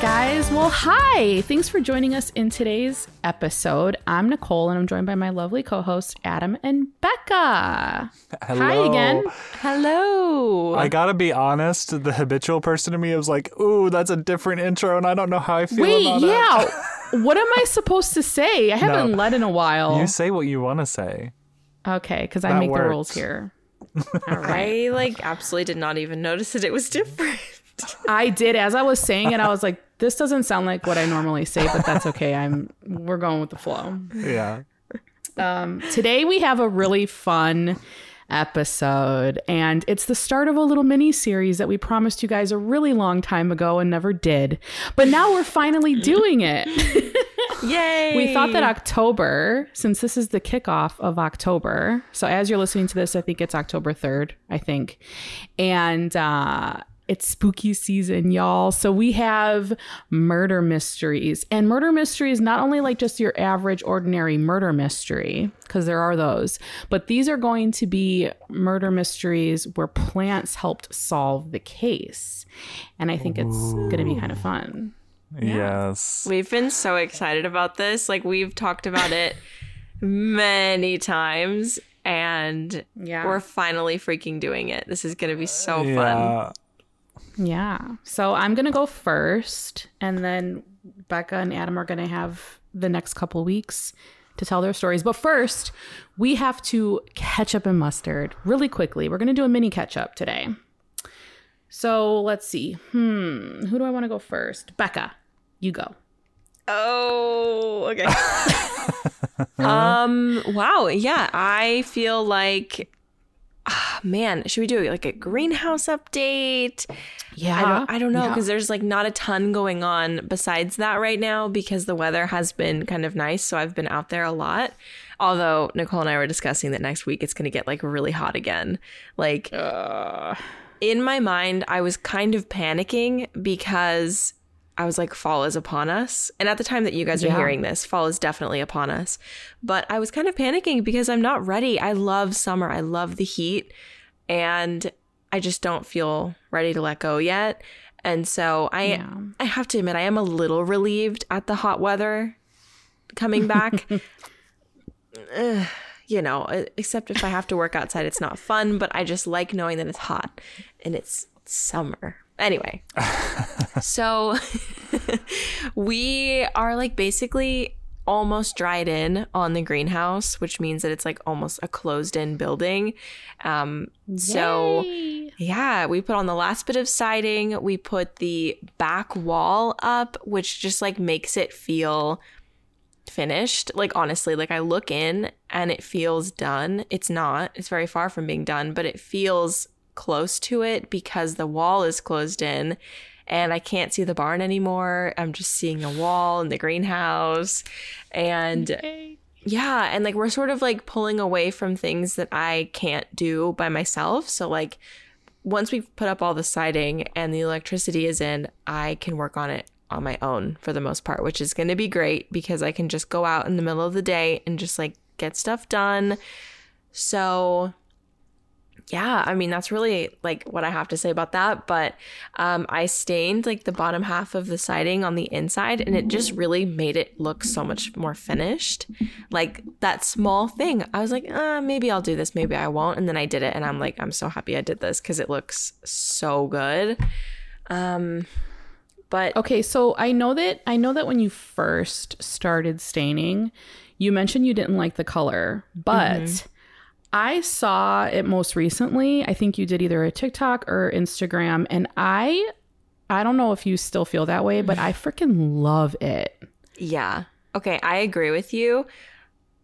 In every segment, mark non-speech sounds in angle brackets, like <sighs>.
Guys. Well, hi. Thanks for joining us in today's episode. I'm Nicole, and I'm joined by my lovely co-hosts Adam and Becca. Hello. Hi again. Hello. I gotta be honest, the habitual person to me was like, ooh, that's a different intro, and I don't know how I feel Wait, about it. yeah. <laughs> what am I supposed to say? I haven't No. led in a while. You say what you want to say. okay, because I That make the rules here. All right. <laughs> I like absolutely did not even notice that it was different. I did as I was saying it. I was like, "This doesn't sound like what I normally say, but that's okay. I'm we're going with the flow." Yeah. Um, today we have a really fun episode, and it's the start of a little mini series that we promised you guys a really long time ago and never did. But now we're finally doing it. <laughs> Yay. we thought that October, since this is the kickoff of October, so as you're listening to this, I think it's October 3rd, I think. And uh it's spooky season, y'all. So we have murder mysteries. And murder mysteries, not only like just your average, ordinary murder mystery, because there are those, but these are going to be murder mysteries where plants helped solve the case. And I think it's going to be kind of fun. Yes. We've been so excited about this. Like we've talked about it many times and Yeah. we're finally freaking doing it. This is going to be so fun. Yeah. Yeah. So I'm going to go first, and then Becca and Adam are going to have the next couple weeks to tell their stories. But first, we have to ketchup and mustard really quickly. We're going to do a mini catch up today. So let's see. Hmm. Who do I want to go first? Becca, you go. Oh, okay. <laughs> um, wow. Yeah, I feel like ah, man, should we do like a greenhouse update? Yeah. I don't, I don't know Yeah. because there's like not a ton going on besides that right now because the weather has been kind of nice. So I've been out there a lot. Although Nicole and I were discussing that next week it's going to get like really hot again. Like in my mind, I was kind of panicking because I was like, fall is upon us. And at the time that you guys are Yeah. hearing this, fall is definitely upon us. But I was kind of panicking because I'm not ready. I love summer, I love the heat. And I just don't feel ready to let go yet. And so I Yeah. I have to admit I am a little relieved at the hot weather coming back. <laughs> You know, except if I have to work outside it's not fun, but I just like knowing that it's hot and it's summer. Anyway. <laughs> so <laughs> we are like basically almost dried in on the greenhouse, which means that it's like almost a closed in building. Um so yeah, we put on the last bit of siding. We put the back wall up, which just like makes it feel finished. Like honestly, like I look in and it feels done. It's not. It's very far from being done, but it feels close to it because the wall is closed in and I can't see the barn anymore. I'm just seeing the wall and the greenhouse. And yeah, and like we're sort of like pulling away from things that I can't do by myself. So like once we've put up all the siding and the electricity is in, I can work on it on my own for the most part, which is going to be great because I can just go out in the middle of the day and just like get stuff done. So yeah, I mean that's really like what I have to say about that. But um, I stained like the bottom half of the siding on the inside, and it just really made it look so much more finished. Like that small thing, I was like, uh, maybe I'll do this, maybe I won't, and then I did it, and I'm like, I'm so happy I did this because it looks so good. Um, but Okay, so I know that I know that when you first started staining, you mentioned you didn't like the color, but I saw it most recently. I think you did either a TikTok or Instagram, and I I don't know if you still feel that way, but I freaking love it. Yeah. Okay, I agree with you.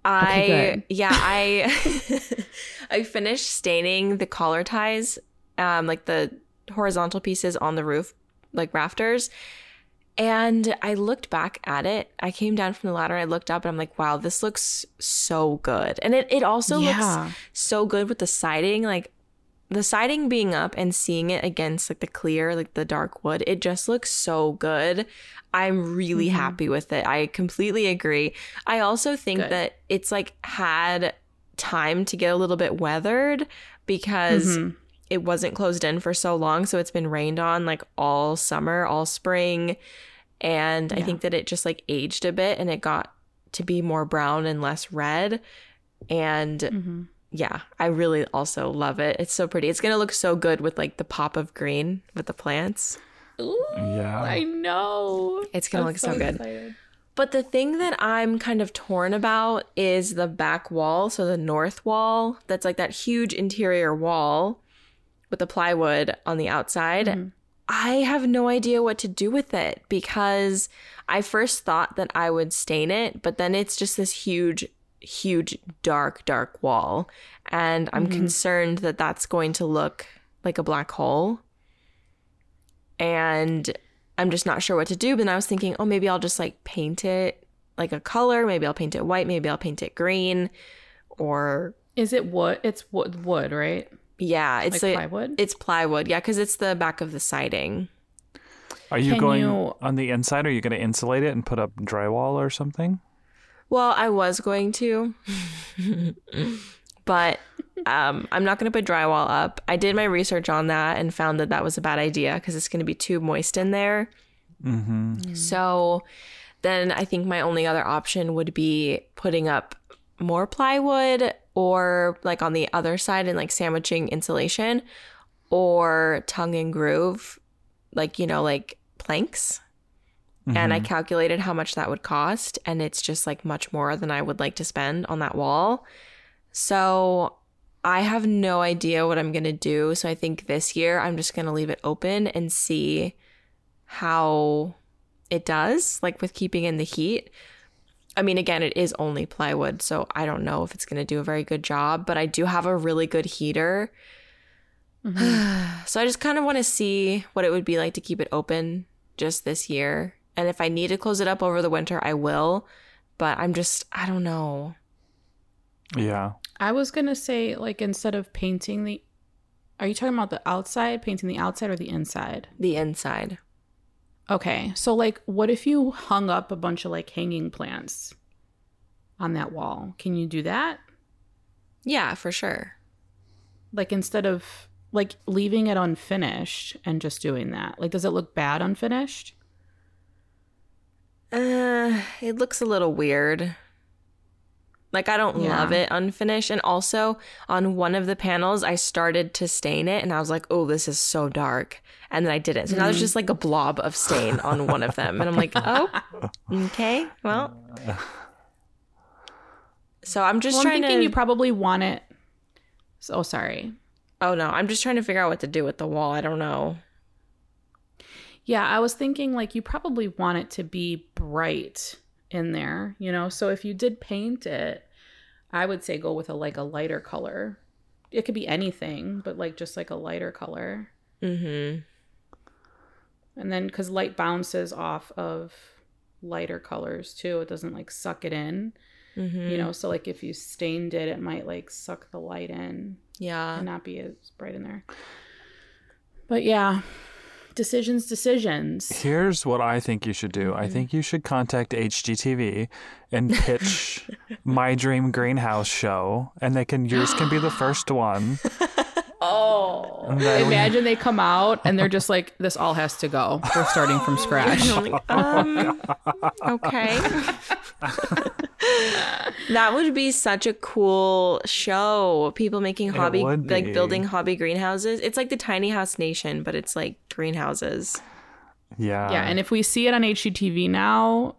I Okay, yeah, <laughs> I <laughs> I finished staining the collar ties, um, like the horizontal pieces on the roof, like rafters. And I looked back at it. I came down from the ladder. I looked up and I'm like, wow, this looks so good. And it, it also Yeah. looks so good with the siding. Like the siding being up and seeing it against like the clear, like the dark wood, it just looks so good. I'm really Mm-hmm. happy with it. I completely agree. I also think Good. that it's like had time to get a little bit weathered because Mhm. It wasn't closed in for so long. So it's been rained on like all summer, all spring. And I think that it just like aged a bit and it got to be more brown and less red. And Mhm. yeah, I really also love it. It's so pretty. It's going to look so good with like the pop of green with the plants. Ooh, Yeah. I know. It's gonna I'm look so good. excited. But the thing that I'm kind of torn about is the back wall, so the north wall, that's like that huge interior wall with the plywood on the outside. Mm-hmm. I have no idea what to do with it because I first thought that I would stain it, but then it's just this huge, huge, dark, dark wall. And I'm concerned that that's going to look like a black hole. And I'm just not sure what to do. But then I was thinking, oh, maybe I'll just like paint it like a color. Maybe I'll paint it white. Maybe I'll paint it green. Or Is it wood? It's wood, wood, right? Yeah, it's Like like plywood? It's plywood. Yeah, because it's the back of the siding. Are you Can going you- on the inside? Are you going to insulate it and put up drywall or something? Well, I was going to, <laughs> but um, I'm not going to put drywall up. I did my research on that and found that that was a bad idea because it's going to be too moist in there. Mm-hmm. So then I think my only other option would be putting up more plywood or like on the other side and like sandwiching insulation or tongue and groove, like, you know, like planks. And I mm-hmm. calculated how much that would cost, and it's just like much more than I would like to spend on that wall. So I have no idea what I'm going to do. So I think this year I'm just going to leave it open and see how it does, like with keeping in the heat. I mean, again, it is only plywood, so I don't know if it's going to do a very good job, but I do have a really good heater. Mm-hmm. <sighs> so I just kind of want to see what it would be like to keep it open just this year. And if I need to close it up over the winter, I will. But I'm just, I don't know. Yeah. I was gonna say, like, instead of painting the, are you talking about the outside, painting the outside or the inside? The inside. Okay, so like, what if you hung up a bunch of like hanging plants on that wall? Can you do that? Yeah, for sure. Like, instead of like leaving it unfinished and just doing that, like, does it look bad unfinished? Uh, it looks a little weird. Like I don't Yeah. love it unfinished. And also on one of the panels, I started to stain it, and I was like, "Oh, this is so dark," and then I didn't. So now there's mm. just like a blob of stain on one of them, and I'm like, <laughs> "Oh, okay, well." So I'm just Well, I'm trying thinking to. you probably want it. So, oh, sorry. oh no, I'm just trying to figure out what to do with the wall. I don't know. Yeah, I was thinking like you probably want it to be bright in there, you know. So if you did paint it, I would say go with a like a lighter color. It could be anything, but like just like a lighter color. Mm-hmm. And then cuz light bounces off of lighter colors too. It doesn't like suck it in, Mm-hmm. you know. So like if you stained it, it might like suck the light in Yeah. and not be as bright in there. But yeah, decisions decisions. Here's what I think you should do. I think you should contact HGTV and <laughs> pitch my dream greenhouse show, and they can yours can be the first one. <laughs> Oh. And then we- Imagine they come out and they're just like, this all has to go. We're starting from <laughs> scratch. Like, um, okay. <laughs> that would be such a cool show. People making hobby, like be. building hobby greenhouses. It's like the Tiny House Nation, but it's like greenhouses. Yeah. yeah. And if we see it on HGTV now,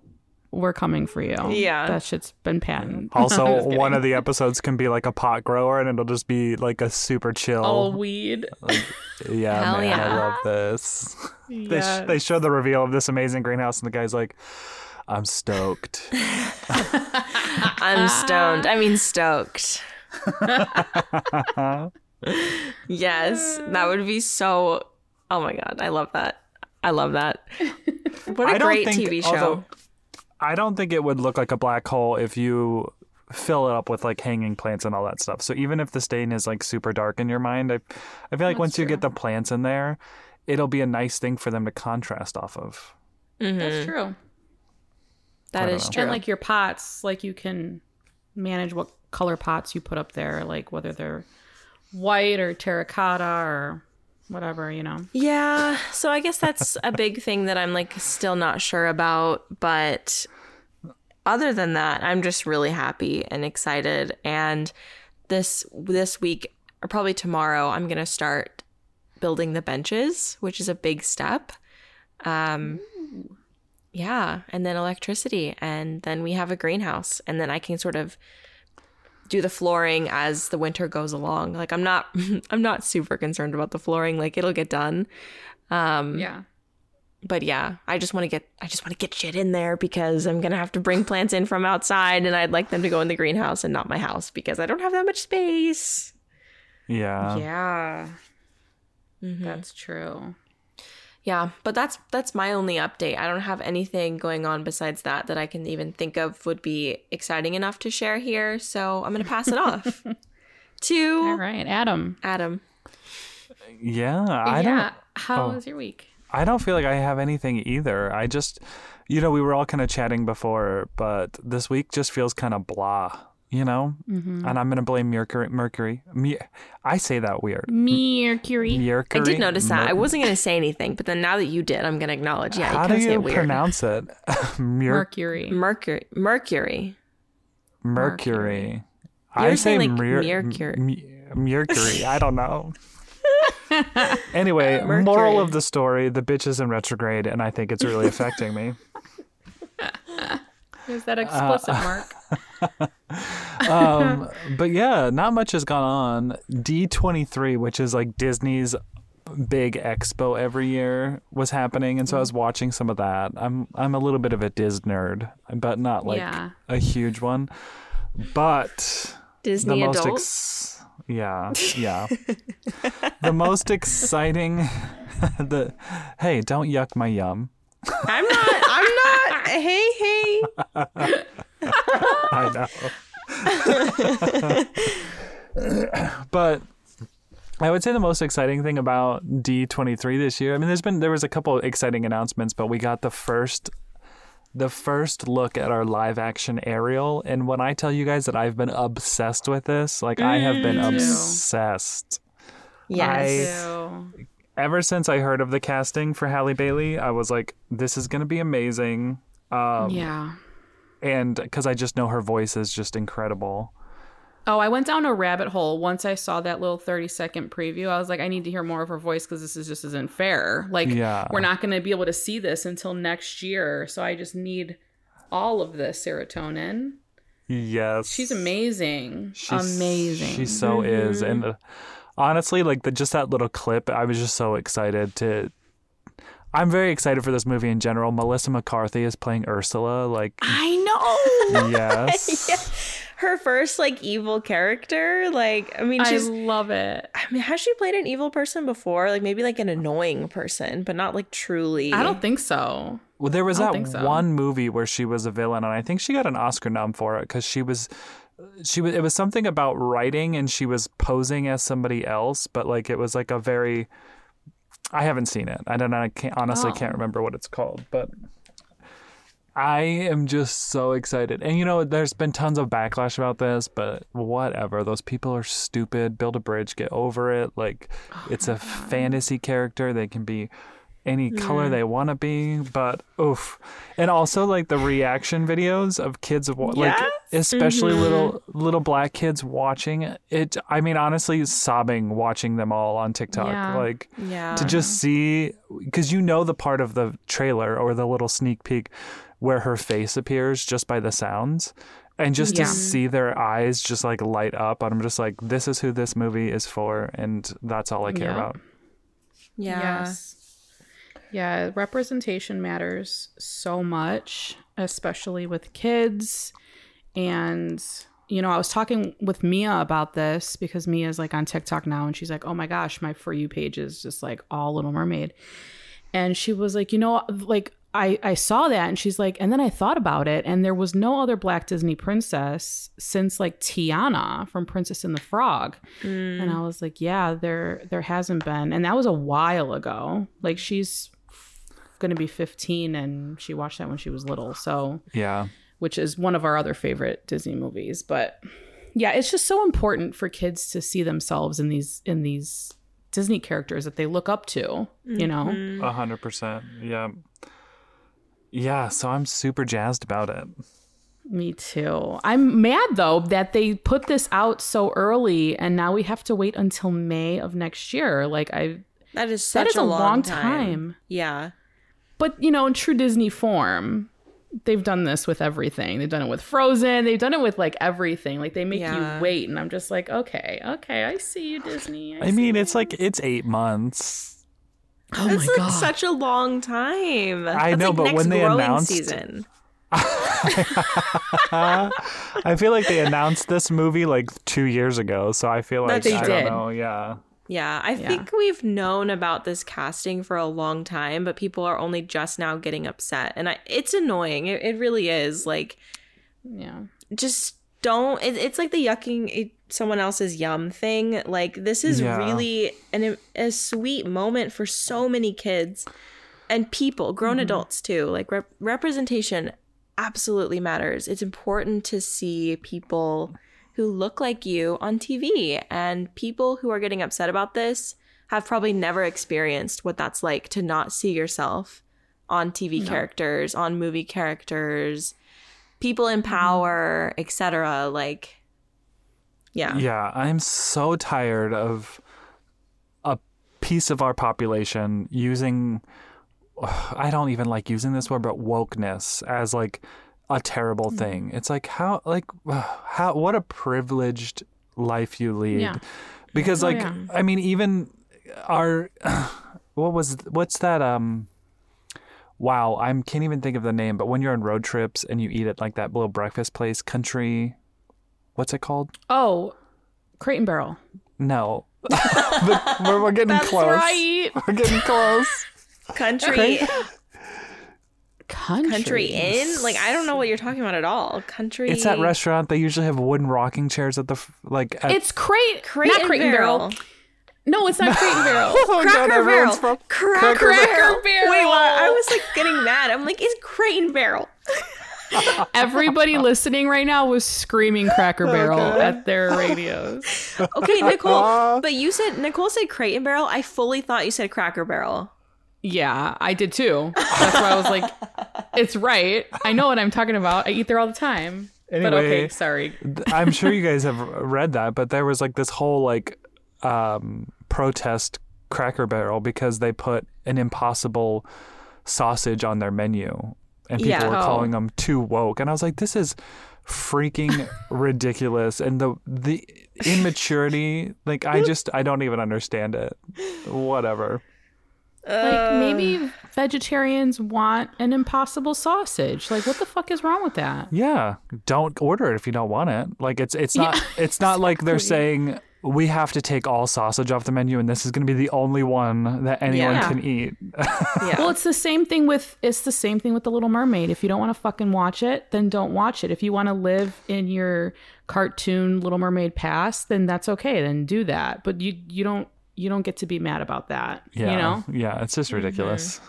we're coming for you. Yeah. that shit's been patented. <laughs> Also, one of the episodes can be like a pot grower, and it'll just be like a super chill. all weed. yeah, Hell man, I love this. <laughs> They, sh- they show the reveal of this amazing greenhouse, and the guy's like, "I'm stoked." <laughs> I'm stoned. I mean, stoked. yes, that would be so. Oh my god, I love that. I love that. What a <laughs> I don't great think- TV show. although, I don't think it would look like a black hole if you fill it up with like hanging plants and all that stuff. So even if the stain is like super dark in your mind, I, I feel like once you get the plants in there, it'll be a nice thing for them to contrast off of. That's mm-hmm. true. That I don't is know. true. And like your pots, like you can manage what color pots you put up there, like whether they're white or terracotta or whatever, you know. Yeah, so I guess that's a big thing that I'm like still not sure about, but other than that, I'm just really happy and excited and this this week or probably tomorrow I'm going to start building the benches, which is a big step. Um yeah, and then electricity and then we have a greenhouse and then I can sort of do the flooring as the winter goes along. Like I'm not <laughs> I'm not super concerned about the flooring. Like it'll get done. Um Yeah. but yeah, I just want to get I just want to get shit in there because I'm going to have to bring plants in from outside and I'd like them to go in the greenhouse and not my house because I don't have that much space. Yeah. yeah. That's true. Yeah, but that's that's my only update. I don't have anything going on besides that that I can even think of would be exciting enough to share here, so I'm going to pass it off <laughs> to right, Adam. Adam. Yeah. I yeah. don't. How oh. was your week? I don't feel like I have anything either. I just, you know, we were all kind of chatting before, but this week just feels kind of blah, you know? Mm-hmm. And I'm going to blame Mercury. Mercury. Me- I say that weird. Mercury. Mercury. I did notice that. I wasn't going to say anything, but then now that you did, I'm going to acknowledge. Yeah, How you do you it pronounce it? <laughs> Mer- Mercury. Mercury. Mercury. Mercury. You're I say like, mer- Mercury. m- Mercury. <laughs> I don't know. anyway, <laughs> moral of the story: the bitch is in retrograde, and I think it's really affecting me. Is that explicit, Mark? <laughs> um, but yeah, not much has gone on. D23, which is like Disney's big expo every year, was happening, and so I was watching some of that. I'm I'm a little bit of a Dis nerd, but not like Yeah. a huge one. But Disney the most adult. ex- yeah, yeah. <laughs> the most exciting <laughs> the hey, don't yuck my yum. I'm not. I'm not. Hey, hey. <laughs> I know. <laughs> but I would say the most exciting thing about D23 this year, I mean there's been there was a couple exciting announcements, but we got the first the first look at our live action Ariel and when I tell you guys that I've been obsessed with this, like I have been too. obsessed. Yes. Ew. Ever since I heard of the casting for Halle Bailey, I was like this is going to be amazing. Um, yeah. and because I just know her voice is just incredible. Oh, I went down a rabbit hole once I saw that little 30 second preview. I was like, I need to hear more of her voice because this is just isn't fair. Like, Yeah. we're not going to be able to see this until next year. So I just need all of the serotonin. Yes, She's amazing. She's- amazing. She so is, and uh, honestly, like the just that little clip, I was just so excited to. I'm very excited for this movie in general. Melissa McCarthy is playing Ursula. Like, I know. <laughs> yes, Her first like evil character. Like, I mean, I she's. love it. I mean, has she played an evil person before? Like maybe like an annoying person, but not like truly. I don't think so. well, there was that so. one movie where she was a villain, and I think she got an Oscar nom for it because she was. She was. It was something about writing, and she was posing as somebody else, but like it was like a very. I haven't seen it. I don't. I can't honestly Oh. can't remember what it's called, but I am just so excited. And you know, there's been tons of backlash about this, but whatever. Those people are stupid. Build a bridge, get over it. Like it's a <sighs> fantasy character. They can be any color mm. they want to be, but oof. And also like the reaction videos of kids of like Yeah? especially mm-hmm. little little black kids watching it. I mean, honestly, sobbing watching them all on TikTok. Yeah. Like Yeah. to just see because you know the part of the trailer or the little sneak peek where her face appears just by the sounds. And just Yeah. to see their eyes just like light up, I'm just like, this is who this movie is for, and that's all I care Yeah. about. yeah. Yes. Yeah, representation matters so much, especially with kids. And, you know, I was talking with Mia about this because Mia's like on TikTok now and she's like, oh my gosh, my For You page is just like all Little Mermaid. And she was like, you know, like, I, I saw that and she's like, and then I thought about it, and there was no other Black Disney princess since like Tiana from Princess and the Frog. And mm. I was like, yeah, there there hasn't been. And that was a while ago. Like she's going to be 15 and she watched that when she was little. So, Yeah. which is one of our other favorite Disney movies, but yeah, it's just so important for kids to see themselves in these in these Disney characters that they look up to, you mm-hmm. know. A hundred percent. Yeah. Yeah, so I'm super jazzed about it. Me too. I'm mad though that they put this out so early and now we have to wait until May of next year. Like I That is That such is a a long long time. time. Yeah. But you know, in true Disney form, they've done this with everything. They've done it with Frozen. They've done it with like everything. Like they make Yeah. you wait, and I'm just like, okay, okay, I see you, Disney. I mean, it's like it's eight months. oh That's like such a long time. I That's know, like but next when they announced- season. <laughs> I feel like they announced this movie like two years ago, so I feel like That they I did. don't know. Yeah. Yeah, I Yeah. think we've known about this casting for a long time, but people are only just now getting upset, and I, it's annoying. It, it really is. Like, yeah, just don't. It, it's like the yucking someone else's yum thing. Like, this is Yeah. really an a sweet moment for so many kids and people, grown mm-hmm. adults too. Like, rep- representation absolutely matters. It's important to see people who look like you on TV. And people who are getting upset about this have probably never experienced what that's like to not see yourself on TV characters, on movie characters, people in mm-hmm. power, etc. Like, yeah. Yeah, I'm so tired of a piece of our population using <sighs> I don't even like using this word but wokeness as like a terrible Mm. thing. It's like how like how what a privileged life you lead. Yeah. Because Oh, like yeah. I mean even our <sighs> what was what's that um wow, I can't even think of the name, but when you're on road trips and you eat at like that little breakfast place, country what's it called? Oh, Crate and Barrel. No. <laughs> We're, we're getting <laughs> That's close. right. We're getting close. <laughs> Country Country. country inn? Like I don't know what you're talking about at all. Country It's that restaurant. They usually have wooden rocking chairs at the like. At, It's Crate. Crate not and Crate and Barrel. Barrel. No, it's not <laughs> Crate and Barrel. Oh my God, Cracker Barrel. from- Cracker, Cracker Barrel. Barrel. Wait, what? I was like getting mad. I'm like, it's Crate and Barrel. <laughs> Everybody listening right now was screaming Cracker Barrel at their radios. <laughs> Okay, Nicole. but you said Nicole said Crate and Barrel. I fully thought you said Cracker Barrel. Yeah, I did too. That's why I was like, <laughs> it's right. I know what I'm talking about. I eat there all the time. but okay, sorry. I'm sure you guys have read that, but there was like this whole like um, protest Cracker Barrel because they put an impossible sausage on their menu, and people Yeah. were Oh. calling them too woke, and I was like, this is freaking <laughs> ridiculous, and the the immaturity, like I <laughs> just I don't even understand it. Whatever. Like maybe vegetarians want an impossible sausage. Like what the fuck is wrong with that? Yeah, don't order it if you don't want it. Like it's it's not <laughs> it's not like they're saying we have to take all sausage off the menu and this is going to be the only one that anyone Yeah. can eat. Yeah. <laughs> Well, it's the same thing with it's the same thing with the Little Mermaid. If you don't want to fucking watch it, then don't watch it. If you want to live in your cartoon Little Mermaid past, then that's okay. Then do that. But you you don't you don't get to be mad about that. yeah, You know. yeah, it's just mm-hmm. ridiculous.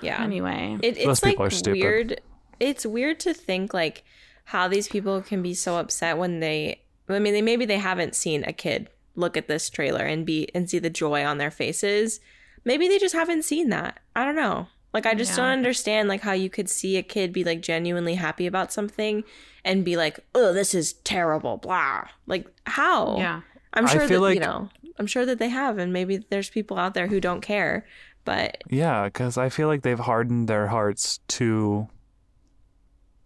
yeah. Anyway. It, Those it's like people are stupid. weird. It's weird to think like how these people can be so upset when they. I mean, they maybe they haven't seen a kid look at this trailer and be and see the joy on their faces. Maybe they just haven't seen that. I don't know. Like I just Yeah. don't understand like how you could see a kid be like genuinely happy about something and be like, "Oh, this is terrible." Blah. Like how? Yeah. I'm I sure feel that like- you know. I'm sure that they have and maybe there's people out there who don't care. But Yeah, because I feel like they've hardened their hearts to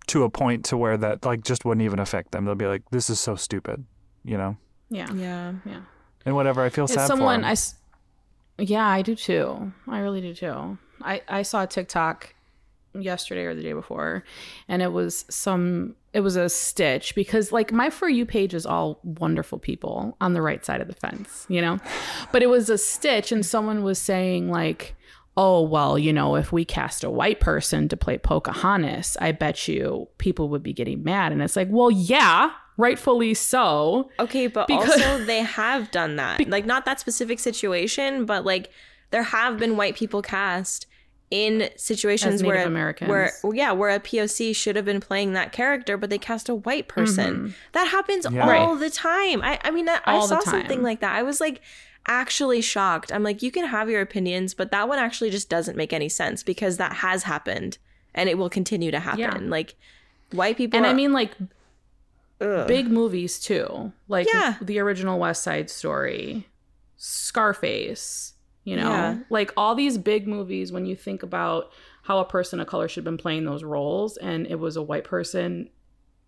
to a point to where that like just wouldn't even affect them. They'll be like, "This is so stupid," you know, Yeah. yeah. Yeah. and whatever. I feel It's sad someone for I yeah i do too i really do too i i saw a tiktok yesterday or the day before and it was some it was a stitch because like my for you page is all wonderful people on the right side of the fence you know? But it was a stitch and someone was saying like oh well you know if we cast a white person to play pocahontas i bet you people would be getting mad. And it's like well yeah rightfully so. Okay, but Because- also <laughs> they have done that. like not that specific situation, but like there have been white people cast in situations where Americans. where yeah, where a POC should have been playing that character, but they cast a white mm-hmm. person. That happens Yeah. all the time. I I mean I, I saw something like that. I was like actually shocked. I'm like you can have your opinions, but that one actually just doesn't make any sense because that has happened and it will continue to happen. Yeah. Like white people and are, I mean, like ugh. big movies too, like Yeah. the original West Side Story, Scarface. You know, Yeah. like all these big movies. When you think about how a person of color should have been playing those roles, and it was a white person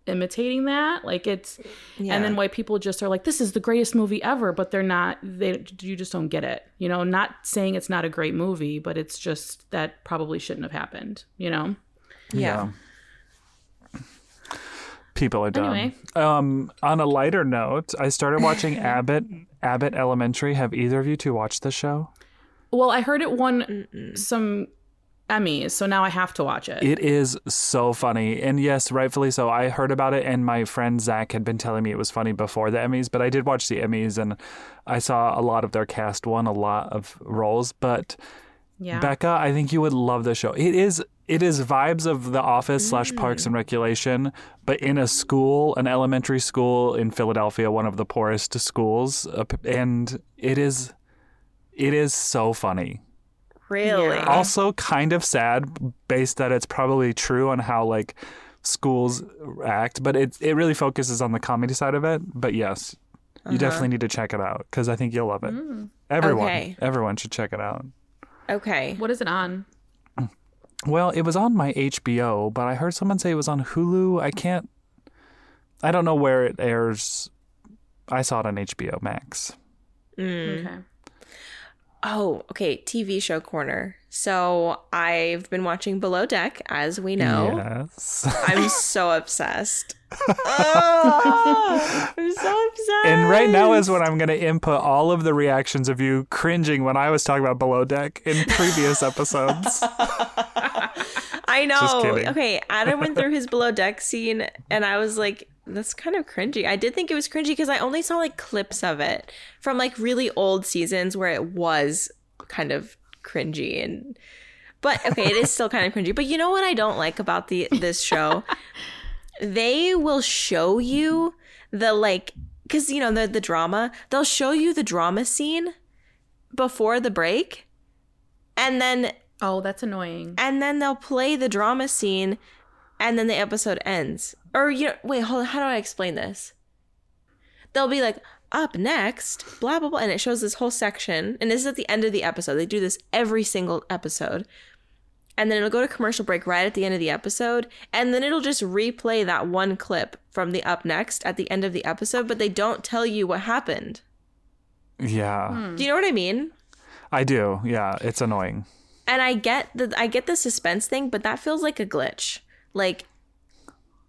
imitating that, like it's, Yeah. and then white people just are like, "This is the greatest movie ever," but they're not. They you just don't get it. You know, not saying it's not a great movie, but it's just that probably shouldn't have happened. You know. yeah. People are dumb. Anyway. Um, on a lighter note, I started watching <laughs> Abbott Abbott Elementary. Have either of you two watched the show? Well, I heard it won some Emmys, so now I have to watch it. It is so funny. And yes, rightfully so. I heard about it, and my friend Zach had been telling me it was funny before the Emmys, but I did watch the Emmys, and I saw a lot of their cast won a lot of roles. But yeah. Becca, I think you would love the show. It is it is vibes of The Office slash Parks and Regulation, but in a school, an elementary school in Philadelphia, one of the poorest schools, uh, and it is it is so funny. Really? Yeah. Also, kind of sad, based that it's probably true on how like schools act, but it it really focuses on the comedy side of it. But yes, you uh-huh. definitely need to check it out because I think you'll love it. Mm. Everyone, Okay. everyone should check it out. Okay. what is it on? Well, it was on my HBO, but I heard someone say it was on Hulu. I can't. I don't know where it airs. I saw it on HBO Max. Mm. Okay. Oh, okay. TV show corner. So I've been watching Below Deck, as we know. Yes. I'm so obsessed. Oh, <laughs> I'm so obsessed. and right now is when I'm going to input all of the reactions of you cringing when I was talking about Below Deck in previous <laughs> episodes. I know. Okay, Adam went through his Below Deck scene, and I was like, that's kind of cringy. I did think it was cringy because I only saw like clips of it from like really old seasons where it was kind of cringy and. But okay, it is still kind of cringy. But you know what I don't like about the this show? <laughs> they will show you the like because you know the the drama. They'll show you the drama scene before the break, and then Oh, that's annoying. and then they'll play the drama scene and then the episode ends. Or you know wait hold on how do i explain this? They'll be like up next blah blah blah and it shows this whole section and this is at the end of the episode. They do this every single episode. And then it'll go to commercial break right at the end of the episode and then it'll just replay that one clip from the up next at the end of the episode but they don't tell you what happened. Yeah, do you know what i mean? I do. Yeah, it's annoying. and I get the I get the suspense thing, but that feels like a glitch. Like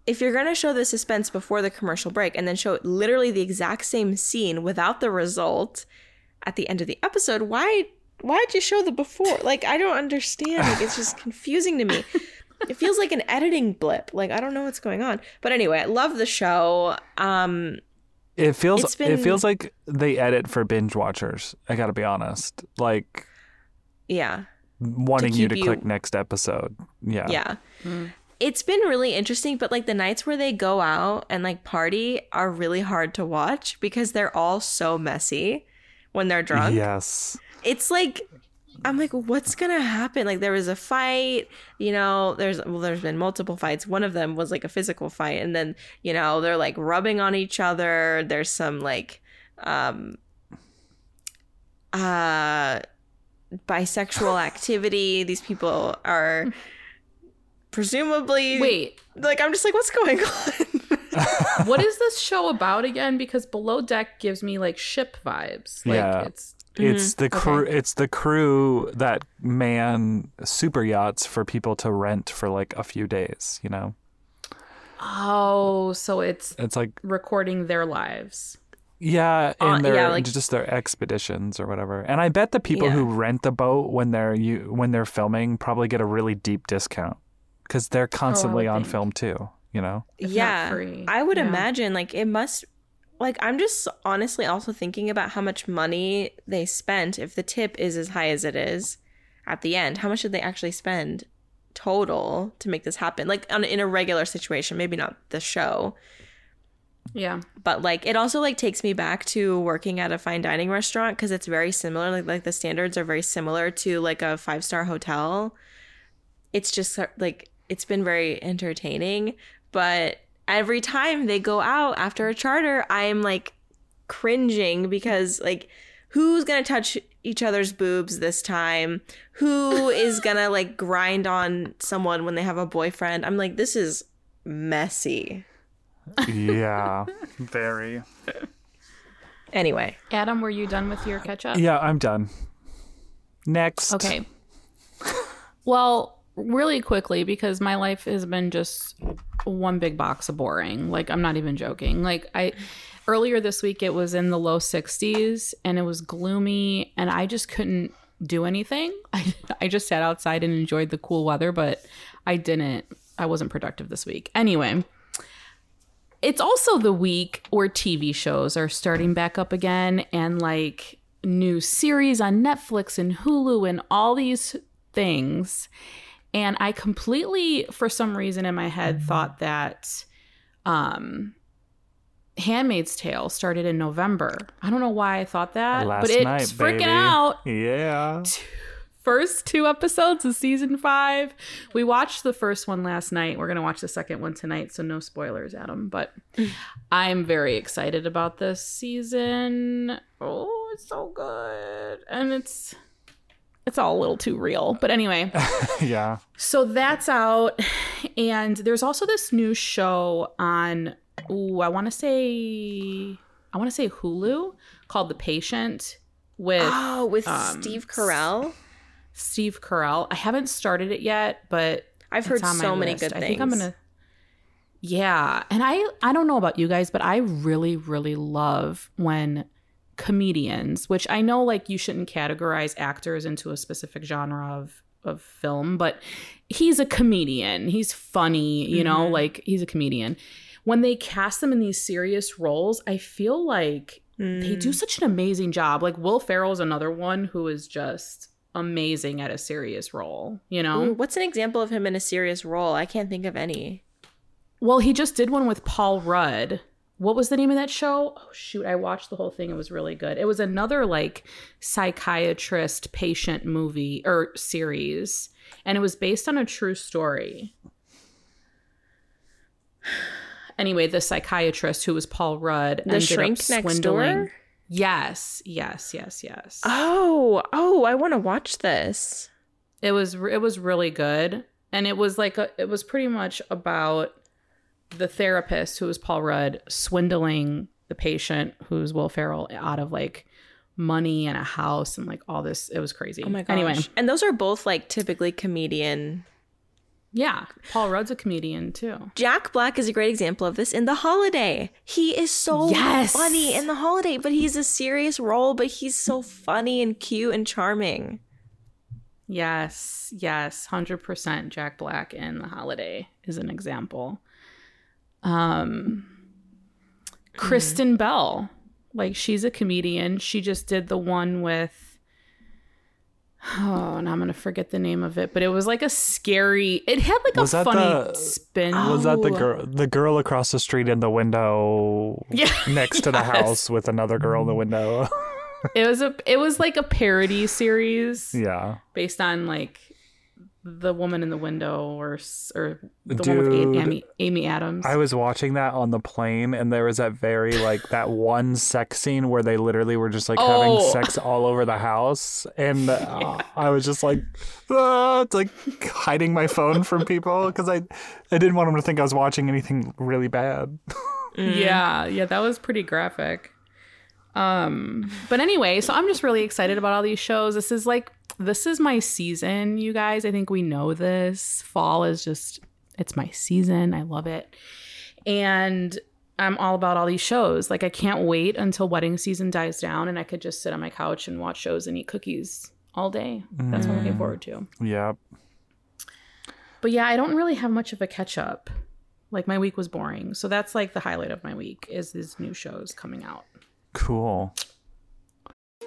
if you're gonna show the suspense before the commercial break and then show literally the exact same scene without the result at the end of the episode, why why'd you show the before? Like I don't understand. Like it's just <laughs> confusing to me. It feels like an editing blip. Like I don't know what's going on. But anyway, I love the show. Um It feels It's it feels like they edit for binge watchers. I got to be honest. Like yeah. wanting you to you- click next episode. Yeah. Yeah. It's been really interesting, but like the nights where they go out and like party are really hard to watch because they're all so messy when they're drunk. Yes. It's like I'm like, what's gonna happen? Like there was a fight, you know, there's well, there's been multiple fights. One of them was like a physical fight, and then, you know, they're like rubbing on each other. There's some like um uh bisexual activity. These people are presumably Wait, like I'm just like, what's going on? <laughs> what is this show about again? Because Below Deck gives me like ship vibes. Like Yeah. it's It's the crew. Okay. It's the crew that man super yachts for people to rent for like a few days. You know, oh, so it's it's like recording their lives. yeah, and Uh, their yeah, like- just their expeditions or whatever. And I bet the people who rent the boat when they're you when they're filming probably get a really deep discount because they're oh, constantly would on think. film too. You know, If yeah i would Yeah. imagine like it must like i'm just honestly also thinking about how much money they spent if the tip is as high as it is at the end how much did they actually spend total to make this happen like on, in a regular situation maybe not the show Yeah. but like it also like takes me back to working at a fine dining restaurant because it's very similar like like the standards are very similar to like a five star hotel it's just like it's been very entertaining but every time they go out after a charter i'm like cringing because like who's gonna touch each other's boobs this time who <laughs> is gonna like grind on someone when they have a boyfriend i'm like this is messy yeah, <laughs> very. anyway Adam, were you done with your catch up? Yeah, I'm done. Next. Okay. Well, really quickly, because my life has been just one big box of boring. Like, I'm not even joking. Like, I earlier this week, it was in the low 60s and it was gloomy, and I just couldn't do anything. <laughs> I, I just sat outside and enjoyed the cool weather, but I didn't, I wasn't productive this week. Anyway. It's also the week where TV shows are starting back up again and like new series on Netflix and Hulu and all these things. And I completely, for some reason in my head, thought that um Handmaid's Tale started in November. I don't know why I thought that, Last but it's night, freaking baby. out. Yeah. <laughs> First two episodes of season five. We watched the first one last night. We're gonna watch the second one tonight, so no spoilers, Adam. But <laughs> I'm very excited about this season. Oh, it's so good, and it's it's all a little too real. But anyway, <laughs> yeah. so that's out, and there's also this new show on. Ooh, I want to say I want to say Hulu called The Patient with Oh, with um, Steve Carell. Steve Carell. I haven't started it yet, but I've it's heard on my so many list. good I things. think I'm gonna. Yeah, and I I don't know about you guys, but I really really love when comedians, which I know like you shouldn't categorize actors into a specific genre of of film, but he's a comedian. He's funny, you know, Mhm. like he's a comedian. When they cast them in these serious roles, I feel like they do Mm. such an amazing job. Like Will Ferrell is another one who is just amazing at a serious role, you know? Ooh, what's an example of him in a serious role? I can't think of any. Well, he just did one with Paul Rudd. What was the name of that show? Oh shoot, I watched the whole thing. It was really good. It was another like psychiatrist patient movie or series, and it was based on a true story. <sighs> Anyway, the psychiatrist who was Paul Rudd The ended Shrink up Next swindling. Door? Yes, yes, yes, yes. Oh, oh, I want to watch this. It was it was really good, and it was like a, it was pretty much about the therapist who was Paul Rudd swindling the patient who's Will Ferrell out of like money and a house and like all this. It was crazy. Oh my gosh. Anyway, And those are both like typically comedian. yeah, Paul Rudd's a comedian too. Jack Black is a great example of this in The Holiday. He is so Yes. funny in The Holiday, but he's a serious role, but he's so funny and cute and charming. Yes, yes, hundred percent. Jack Black in The Holiday is an example. Um, Kristen Bell, like she's a comedian. She just did the one with. Oh, and I'm gonna forget the name of it, but it was like a scary. It had like Was a funny the- spin. Was that the Oh. girl? The girl across the street in the window, <laughs> Yeah. next to the house with another girl in the window. it was a it was like a parody series <laughs> Yeah. based on like the woman in the window or or the one with Amy, Amy Adams. I was watching that on the plane, and there was that very like that <laughs> one sex scene where they literally were just like Oh. having sex all over the house, and uh, <laughs> I was just like, ah, it's like hiding my phone from people because I, I didn't want them to think I was watching anything really bad. <laughs> Yeah, yeah, that was pretty graphic. Um, but anyway, so I'm just really excited about all these shows. This is like this is my season, you guys. I think we know this. Fall is just it's my season. I love it. And I'm all about all these shows. Like I can't wait until wedding season dies down and I could just sit on my couch and watch shows and eat cookies all day. That's what I'm looking mm. forward to. Yeah. But yeah, I don't really have much of a catch up. Like my week was boring. So that's like the highlight of my week is these new shows coming out. Cool.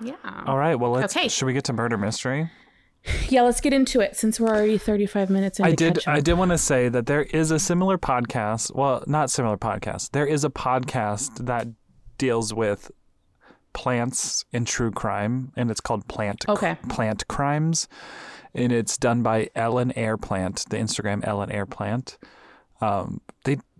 Yeah. All right. Well, let's. Okay. Should we get to murder mystery? Yeah, let's get into it since we're already 35 minutes into I did. I did want to say that there is a similar podcast. Well, not similar podcast. There is a podcast that deals with plants and true crime, and it's called Plant Okay. Plant Crimes, and it's done by Ellen Airplant, the Instagram Ellen Airplant. Um,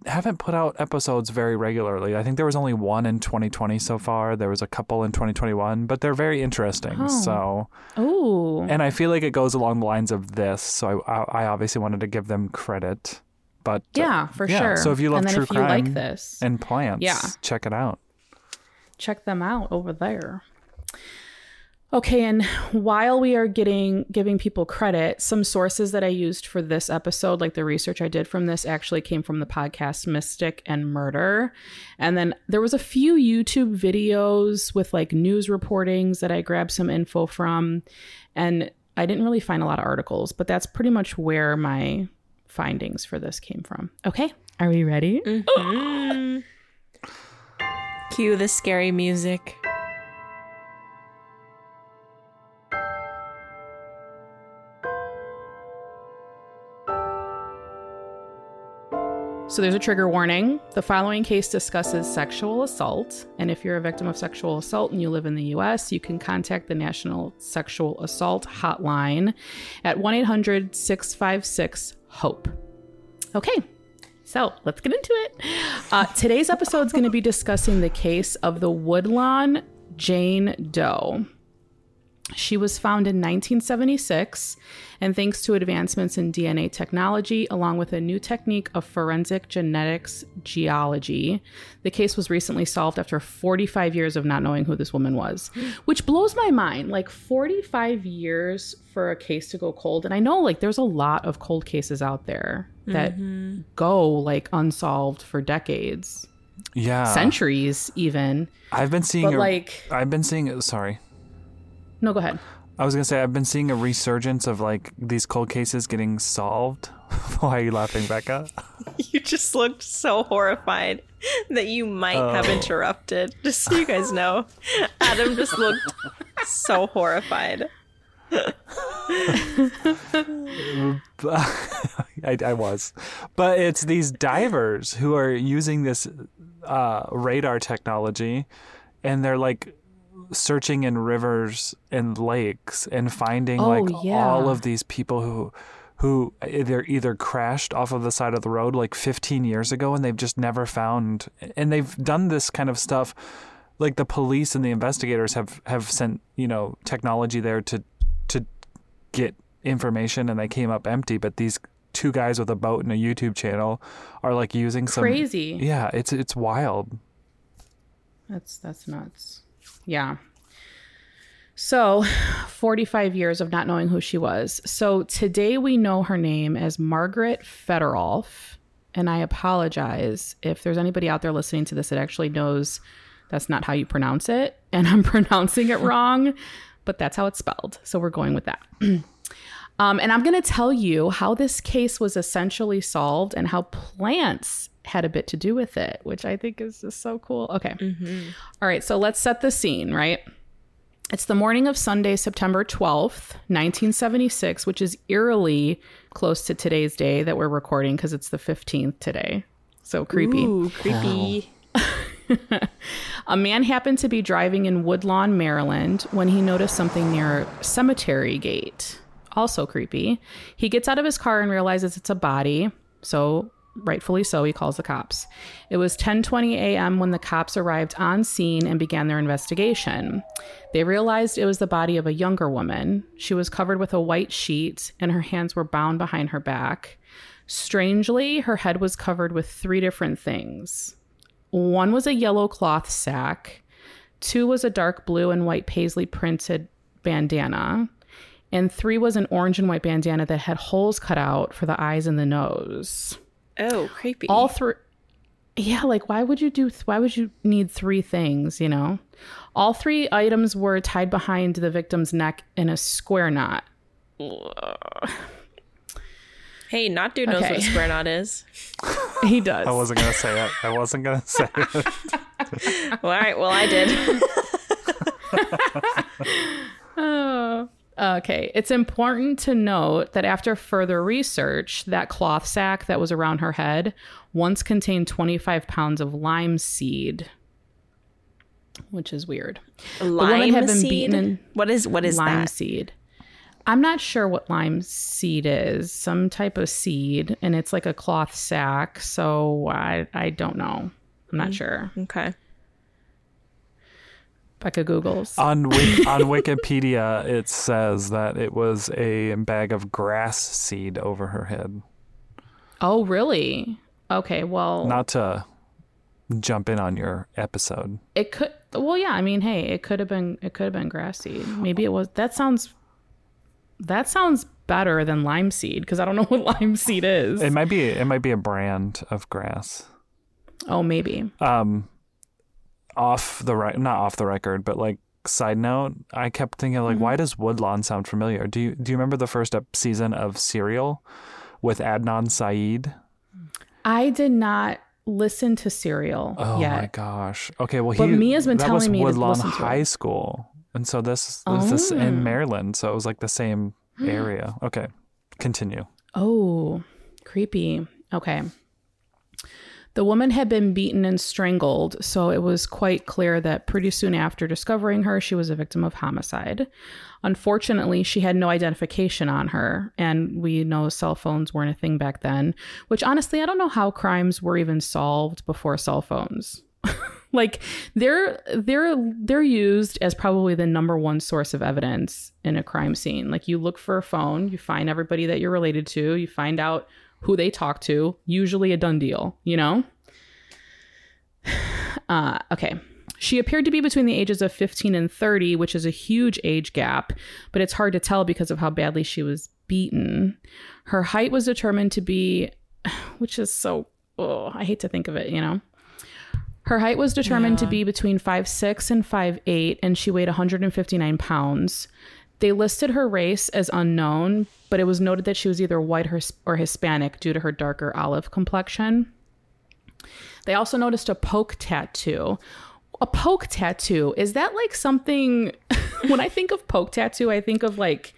haven't put out episodes very regularly. I think there was only one in 2020 so far. There was a couple in 2021, but they're very interesting. Oh. So. Oh. And I feel like it goes along the lines of this, so I, I obviously wanted to give them credit. But uh, Yeah, for yeah, sure. So if you love and true if you crime like this, and plants, Yeah. check it out. check them out over there. Okay, and while we are getting giving people credit, some sources that I used for this episode, like the research I did from this, actually came from the podcast Mystic and Murder. And then there was a few YouTube videos with like news reportings that I grabbed some info from. And I didn't really find a lot of articles, but that's pretty much where my findings for this came from. Okay, are we ready? Mm-hmm. Cue the scary music. So there's a trigger warning. The following case discusses sexual assault. And if you're a victim of sexual assault and you live in the US, you can contact the National Sexual Assault Hotline at 1 800 656 HOPE. Okay. So let's get into it. Uh, today's episode is going to be discussing the case of the Woodlawn Jane Doe. She was found in 1976, and thanks to advancements in DNA technology, along with a new technique of forensic genetics genealogy, the case was recently solved after 45 years of not knowing who this woman was, which blows my mind. Like 45 years for a case to go cold. And I know, like, there's a lot of cold cases out there that mm-hmm. go, like, unsolved for decades, Yeah, centuries, even. I've been seeing. But, a, like, I've been seeing. Sorry, no, go ahead. I was gonna say I've been seeing a resurgence of like these cold cases getting solved. <laughs> Why are you laughing, Becca? <laughs> You just looked so horrified that you might have Oh. interrupted. Just so you guys know, <laughs> Adam just looked so horrified. I, I was, but it's these divers who are using this uh, radar technology, and they're like searching in rivers and lakes and finding Oh, like yeah. all of these people who who they're either crashed off of the side of the road like 15 years ago and they've just never found and they've done this kind of stuff like the police and the investigators have have sent you know technology there to to get information and they came up empty but these two guys with a boat and a YouTube channel are like using some Crazy. yeah it's it's wild That's that's nuts. Yeah. So, 45 years of not knowing who she was. So, today we know her name as Margaret Fetterolf. And I apologize if there's anybody out there listening to this that actually knows That's not how you pronounce it. And I'm <laughs> pronouncing it wrong, but that's how it's spelled. So we're going with that. <clears throat> um, and I'm going to tell you how this case was essentially solved and how plants had a bit to do with it, which I think is just so cool. Okay. Mm-hmm. All right. So let's set the scene, right? It's the morning of Sunday, September 12th, 1976, which is eerily close to today's day that we're recording because it's the 15th today. So creepy. Ooh, creepy. <laughs> A man happened to be driving in Woodlawn, Maryland, when he noticed something near a cemetery gate. Also creepy. He gets out of his car and realizes it's a body. So, rightfully so, he calls the cops. It was 10:20 a.m. when the cops arrived on scene and began their investigation. They realized it was the body of a younger woman. She was covered with a white sheet and her hands were bound behind her back. Strangely, her head was covered with three different things. One was a yellow cloth sack, two was a dark blue and white paisley printed bandana, and three was an orange and white bandana that had holes cut out for the eyes and the nose. Oh, creepy. All three Yeah, like why would you do why would you need three things, you know? All three items were tied behind the victim's neck in a square knot. hey, not dude knows Okay. what a square knot is. <laughs> He does. I wasn't gonna say it. I wasn't gonna say it. <laughs> Well, all right. Well, I did. <laughs> Oh. Okay. It's important to note that after further research, that cloth sack that was around her head once contained 25 pounds of lime seed, which is weird. Lime seed. in- what is what is lime that? seed. I'm not sure what lime seed is. Some type of seed, and it's like a cloth sack. So I I don't know. I'm not mm, sure. Okay. Becca Googles. on Wik- <laughs> on Wikipedia, it says that it was a bag of grass seed over her head. oh, really? Okay. Well, Not to jump in on your episode. It could. Well, yeah. I mean, hey, it could have been. It could have been grass seed. Maybe it was. That sounds. That sounds better than lime seed because I don't <laughs> know what lime seed is. It might be it might be a brand of grass. oh, maybe. Um, off the right, not off the record, but like side note, I kept thinking like, why mm-hmm. does Woodlawn sound familiar? Do you do you remember the first season of Serial with Adnan Syed? I did not listen to Serial Oh yet. my gosh. Okay, well, he, But Mia's been telling me to Woodlawn listen to High it. School, and so this this is Oh. in Maryland, so it was like the same <gasps> area. Okay, continue. Oh, creepy. Okay. The woman had been beaten and strangled, so it was quite clear that pretty soon after discovering her, she was a victim of homicide. Unfortunately, she had no identification on her, and we know cell phones weren't a thing back then, which honestly, I don't know how crimes were even solved before cell phones. <laughs> like they're they're they're used as probably the number one source of evidence in a crime scene like you look for a phone you find everybody that you're related to you find out who they talk to usually a done deal you know? <sighs> Uh, okay. She appeared to be between the ages of 15 and 30 which is a huge age gap but it's hard to tell because of how badly she was beaten. Her height was determined to be <sighs> which is so oh, i hate to think of it you know? Her height was determined to be between 5'6 and 5'8, and she weighed 159 pounds. They listed her race as unknown, but it was noted that she was either white or, or Hispanic due to her darker olive complexion. They also noticed a poke tattoo. A poke tattoo, is that like something? <laughs> when I think of poke tattoo, I think of like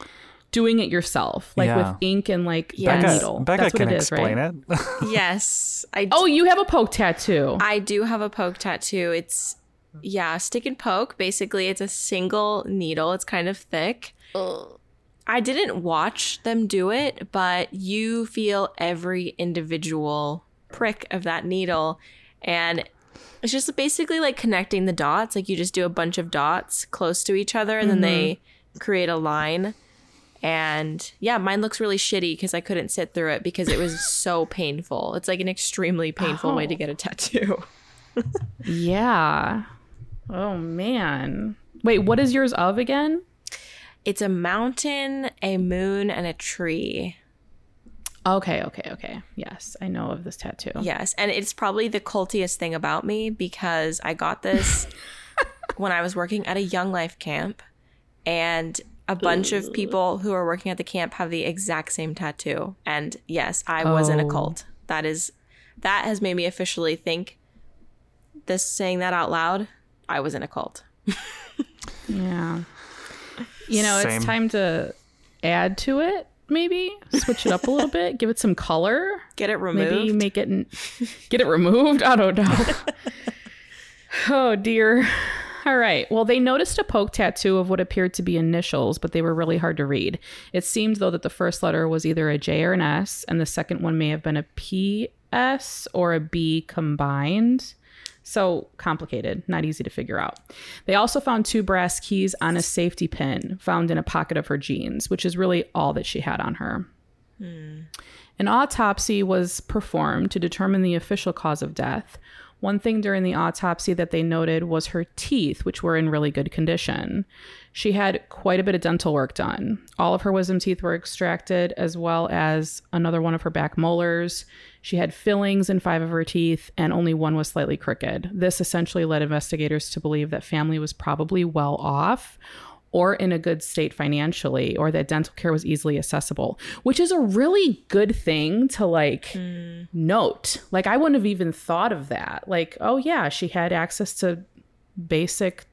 doing it yourself, like Yeah. with ink and like Yes. a Becca, needle. Becca That's what can it is, explain right? it. <laughs> yes, I. Oh, you have a poke tattoo. I do have a poke tattoo. It's yeah, stick and poke. Basically, it's a single needle. It's kind of thick. I didn't watch them do it, but you feel every individual prick of that needle, and it's just basically like connecting the dots. Like you just do a bunch of dots close to each other, and then they mm-hmm. create a line. And yeah, mine looks really shitty because I couldn't sit through it because it was <laughs> so painful. It's like an extremely painful way to Oh. get a tattoo. <laughs> Yeah. Oh man. Wait, what is yours of again? It's a mountain, a moon, and a tree. Okay, okay, okay. Yes, I know of this tattoo. Yes, and it's probably the cultiest thing about me because I got this <laughs> when I was working at a Young Life camp, and a bunch of people who are working at the camp have the exact same tattoo. And yes, I was in a Oh. cult. That is, that has made me officially think. This saying that out loud, I was in a cult. <laughs> Yeah. You know, Same. it's time to add to it, maybe switch it up a little <laughs> bit, give it some color. Get it removed. Maybe make it n- get it removed. I don't know. <laughs> oh dear. All right. Well, they noticed a poke tattoo of what appeared to be initials, but they were really hard to read. It seemed though that the first letter was either a J or an S, and the second one may have been a P S or a B combined. So complicated, not easy to figure out. They also found two brass keys on a safety pin found in a pocket of her jeans, which is really all that she had on her. An autopsy was performed to determine the official cause of death. One thing during the autopsy that they noted was her teeth, which were in really good condition. She had quite a bit of dental work done. All of her wisdom teeth were extracted, as well as another one of her back molars. She had fillings in five of her teeth, and only one was slightly crooked. This essentially led investigators to believe that family was probably well off or in a good state financially or that dental care was easily accessible which is a really good thing to like hmm. note like i wouldn't have even thought of that like oh yeah she had access to basic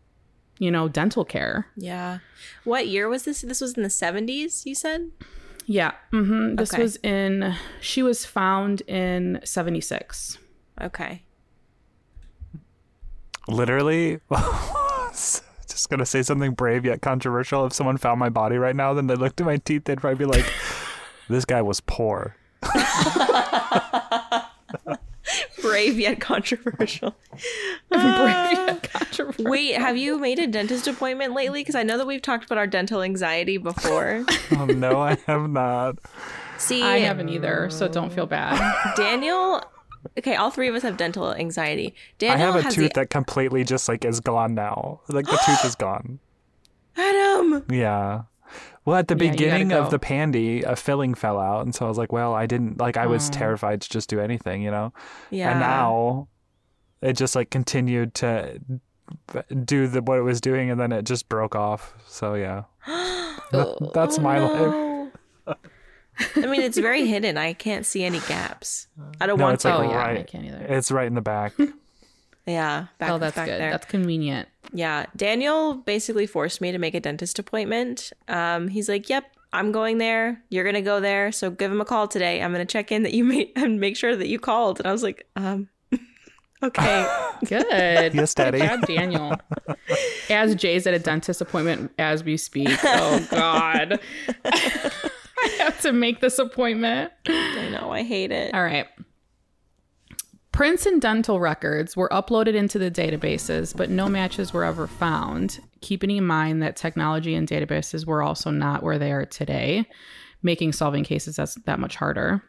you know dental care yeah. What year was this? This was in the 70s, you said? yeah hmm this Okay. was in she was found in 76 Okay. Literally, <laughs> just gonna say something brave yet controversial. If someone found my body right now, then they looked at my teeth, they'd probably be like, <laughs> "This guy was poor." <laughs> <laughs> Brave yet controversial. <laughs> Um, controversial. Wait, have you made a dentist appointment lately? Because I know that we've talked about our dental anxiety before. <laughs> Oh no, I have not. See, i haven't either so don't feel bad Daniel. Okay, all three of us have dental anxiety. Daniel I have a has tooth the, that completely just like is gone now. Like the tooth is gone. <gasps> Adam. Yeah. Well, at the Yeah, beginning go. of the pandy, a filling fell out, and so I was like, "Well, I didn't like. I was terrified to just do anything, you know." Yeah. And now, it just like continued to do the what it was doing, and then it just broke off. So yeah, <gasps> That- oh, that's oh, my life. Oh. I mean, it's very hidden. I can't see any gaps. I don't No, want it's to. like Oh, yeah, I can't either. It's right in the back. <laughs> yeah. Back, oh that's back good there. that's convenient Yeah, Daniel basically forced me to make a dentist appointment. Um, he's like, "Yep, I'm going there. You're gonna go there. So give him a call today. I'm gonna check in that you <laughs> made and make sure that you called." And I was like, "Um, <laughs> okay." <laughs> Good. Yes, Daddy. Good job, Daniel. As Jay's at a dentist appointment as we speak. Oh God. I have to make this appointment. I know, I hate it. All right. Prints and dental records were uploaded into the databases, but no matches were ever found. Keeping in mind that technology and databases were also not where they are today, making solving cases that much harder.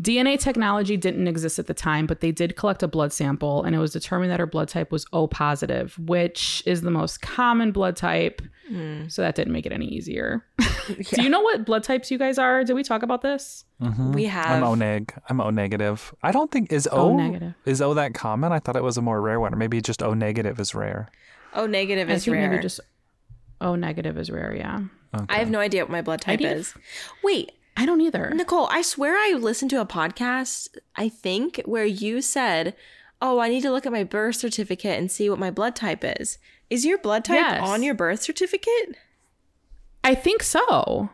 DNA technology didn't exist at the time, but they did collect a blood sample, and it was determined that her blood type was O positive, which is the most common blood type. Hmm. So that didn't make it any easier. <laughs> Do you know what blood types you guys are? Did we talk about this? Mm-hmm. We have I'm O neg. I'm O negative. I don't think is O, O negative. is O that common. I thought it was a more rare one, or maybe just O negative is rare. O negative is rare. maybe just O negative is rare. Yeah, I have no idea what my blood type Idea? is. Wait, I don't either. Nicole, I swear I listened to a podcast, I think, where you said, Oh, I need to look at my birth certificate and see what my blood type is. Is your blood type Yes. on your birth certificate? I think so.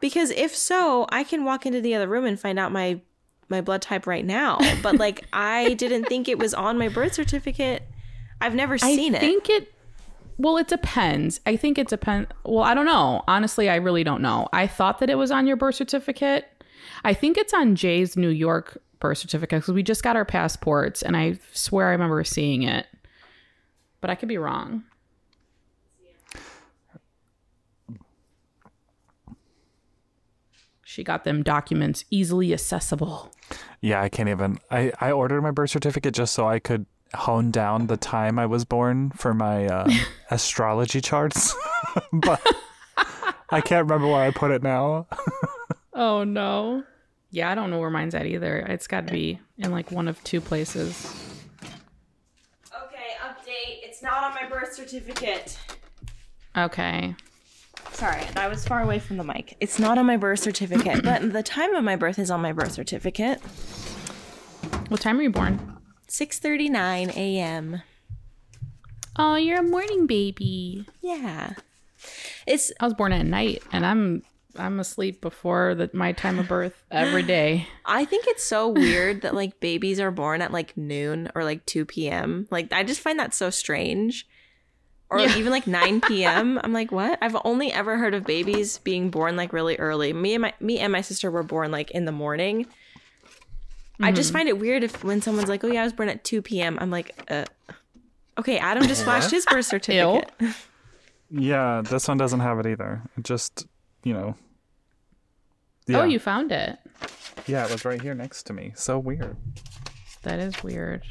Because if so, I can walk into the other room and find out my my blood type right now. But like I <laughs> didn't think it was on my birth certificate. I've never seen I it. think it. Well, it depends. I think it depends. Well, I don't know. Honestly, I really don't know. I thought that it was on your birth certificate. I think it's on Jay's New York birth certificate because we just got our passports, and I swear I remember seeing it. But I could be wrong. She got them documents easily accessible. Yeah, I can't even. I, I ordered my birth certificate just so I could hone down the time I was born for my uh, <laughs> astrology charts. <laughs> but I can't remember where I put it now. <laughs> Oh no. Yeah, I don't know where mine's at either. It's got to be in like one of two places. Okay, update. It's not on my birth certificate. Okay. Sorry, I was far away from the mic. It's not on my birth certificate, but the time of my birth is on my birth certificate. What time were you born? 6:39 a.m. Oh, you're a morning baby. Yeah. It's I was born at night, and I'm I'm asleep before the, my time of birth every <gasps> day. I think it's so weird that like babies are born at like noon or like 2 p.m. Like I just find that so strange. Or even like 9 p.m. <laughs> I'm like, what? I've only ever heard of babies being born like really early. Me and my me and my sister were born like in the morning. I just find it weird if when someone's like, "Oh yeah, I was born at 2 p.m." I'm like, uh, okay, Adam just flashed his birth <laughs> certificate. Yeah, this one doesn't have it either. It just, you know. Yeah. Oh, you found it. Yeah, it was right here next to me. So weird. That is weird.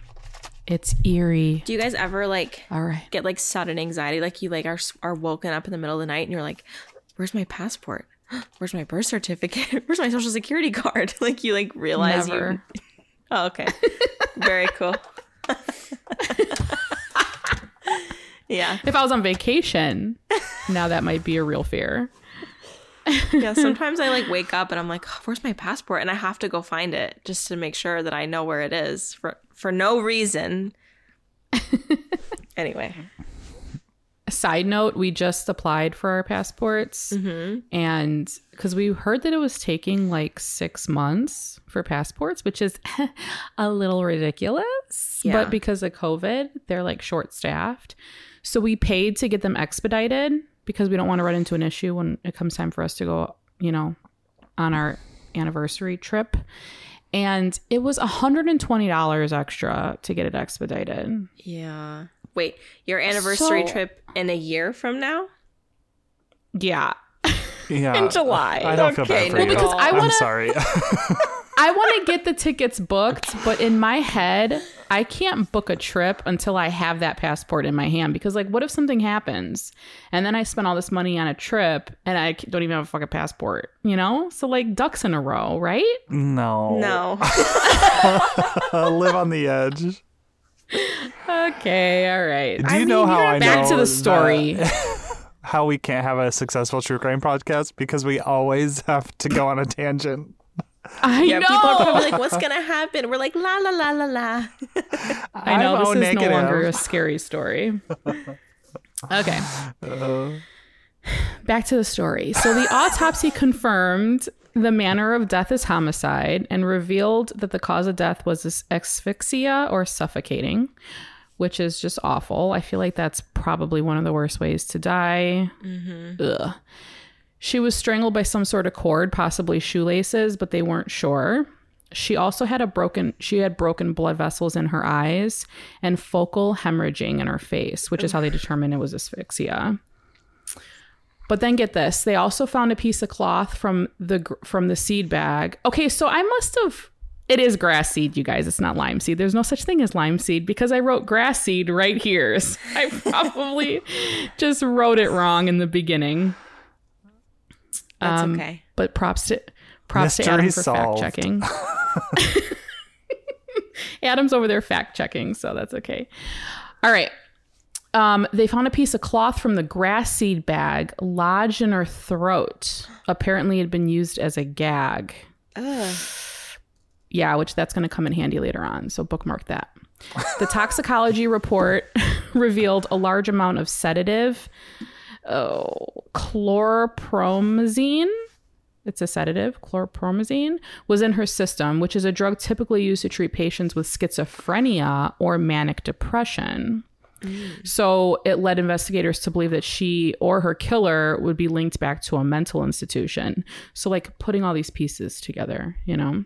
It's eerie. Do you guys ever like All right. get like sudden anxiety like you like are are woken up in the middle of the night and you're like where's my passport where's my birth certificate? <laughs> Where's my social security card? <laughs> Like you like realize you Never. oh okay. Very cool. <laughs> Yeah. If I was on vacation, now that might be a real fear. yeah sometimes i like wake up and i'm like oh, where's my passport? And i have to go find it just to make sure that i know where it is for for no reason. Anyway Side note, we just applied for our passports. Mm-hmm. And because we heard that it was taking like six months for passports, which is <laughs> a little ridiculous. Yeah. But because of COVID, they're like short staffed. So we paid to get them expedited because we don't want to run into an issue when it comes time for us to go, you know, on our anniversary trip. And it was $120 extra to get it expedited. yeah wait your anniversary So- trip in a year from now Yeah. Yeah. <laughs> In July. I don't feel Okay, bad for Well, you. because I I'm wanna- sorry. <laughs> <laughs> I want to get the tickets booked, but in my head, I can't book a trip until I have that passport in my hand. Because, like, what if something happens and then I spend all this money on a trip and I don't even have a fucking passport, you know? So, like, ducks in a row, right? no. no live on the edge. Okay, all right. Do you know how I know Back to the story. that- <laughs> how we can't have a successful true crime podcast because we always have to go on a tangent. I Yeah, know. people are probably like, "What's gonna happen?" We're like, "La la la la la." I know I'm this is negative. no longer a scary story. <laughs> Okay. Uh. <sighs> Back to the story. So the autopsy confirmed the manner of death is homicide and revealed that the cause of death was asphyxia or suffocating, which is just awful. I feel like that's probably one of the worst ways to die. Mm-hmm. Ugh. She was strangled by some sort of cord, possibly shoelaces, but they weren't sure. She also had a broken she had broken blood vessels in her eyes and focal hemorrhaging in her face, which is how they determined it was asphyxia. But then get this, they also found a piece of cloth from the from the seed bag. Okay, so I must have it is grass seed, you guys. It's not lime seed. There's no such thing as lime seed because I wrote grass seed right here. <laughs> So I probably <laughs> just wrote it wrong in the beginning. That's Um, okay. But props to props to Adam for solved. fact checking. <laughs> Adam's over there fact checking, so that's okay. All right. Um, they found a piece of cloth from the grass seed bag lodged in her throat. Apparently, it had been used as a gag. Yeah, which that's going to come in handy later on. So bookmark that. The toxicology report <laughs> revealed a large amount of sedative, oh, chlorpromazine. It's a sedative, chlorpromazine, was in her system, which is a drug typically used to treat patients with schizophrenia or manic depression. So it led investigators to believe that she or her killer would be linked back to a mental institution. So, like putting all these pieces together, you know?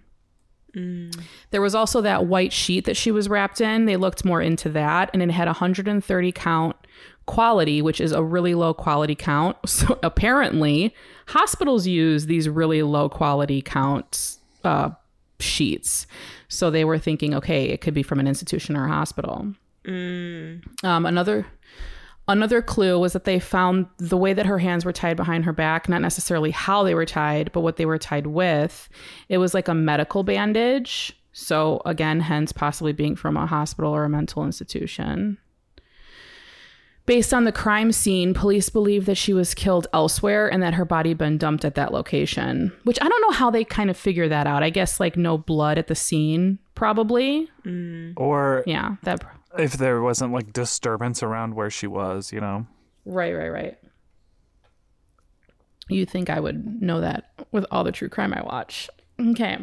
There was also that white sheet that she was wrapped in. They looked more into that, and it had 130 count quality, which is a really low quality count. <laughs> So apparently, hospitals use these really low quality count uh, sheets. So they were thinking, okay, it could be from an institution or a hospital. Um, another Another clue was that they found the way that her hands were tied behind her back, not necessarily how they were tied, but what they were tied with. It was like a medical bandage. So, again, hence possibly being from a hospital or a mental institution. Based on the crime scene, police believe that she was killed elsewhere and that her body had been dumped at that location, which I don't know how they kind of figure that out. I guess like no blood at the scene, probably. Or Yeah, that if there wasn't like disturbance around where she was, you know. Right, right, right. You'd think I would know that with all the true crime I watch. Okay.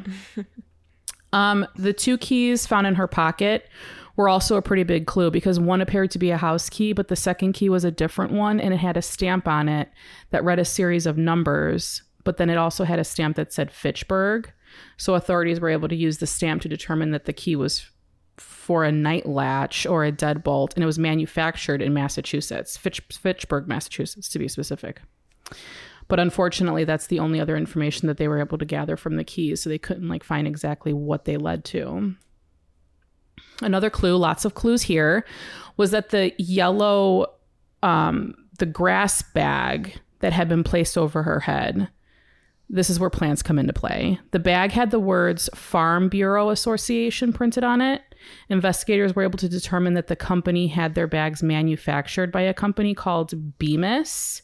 <laughs> um, the two keys found in her pocket were also a pretty big clue because one appeared to be a house key, but the second key was a different one and it had a stamp on it that read a series of numbers, but then it also had a stamp that said Fitchburg. So authorities were able to use the stamp to determine that the key was for a night latch or a deadbolt, and it was manufactured in Massachusetts, Fitch, Fitchburg, Massachusetts, to be specific. But unfortunately, that's the only other information that they were able to gather from the keys, so they couldn't like find exactly what they led to. Another clue, lots of clues here, was that the yellow, um, the grass bag that had been placed over her head this is where plants come into play. The bag had the words Farm Bureau Association printed on it. Investigators were able to determine that the company had their bags manufactured by a company called Bemis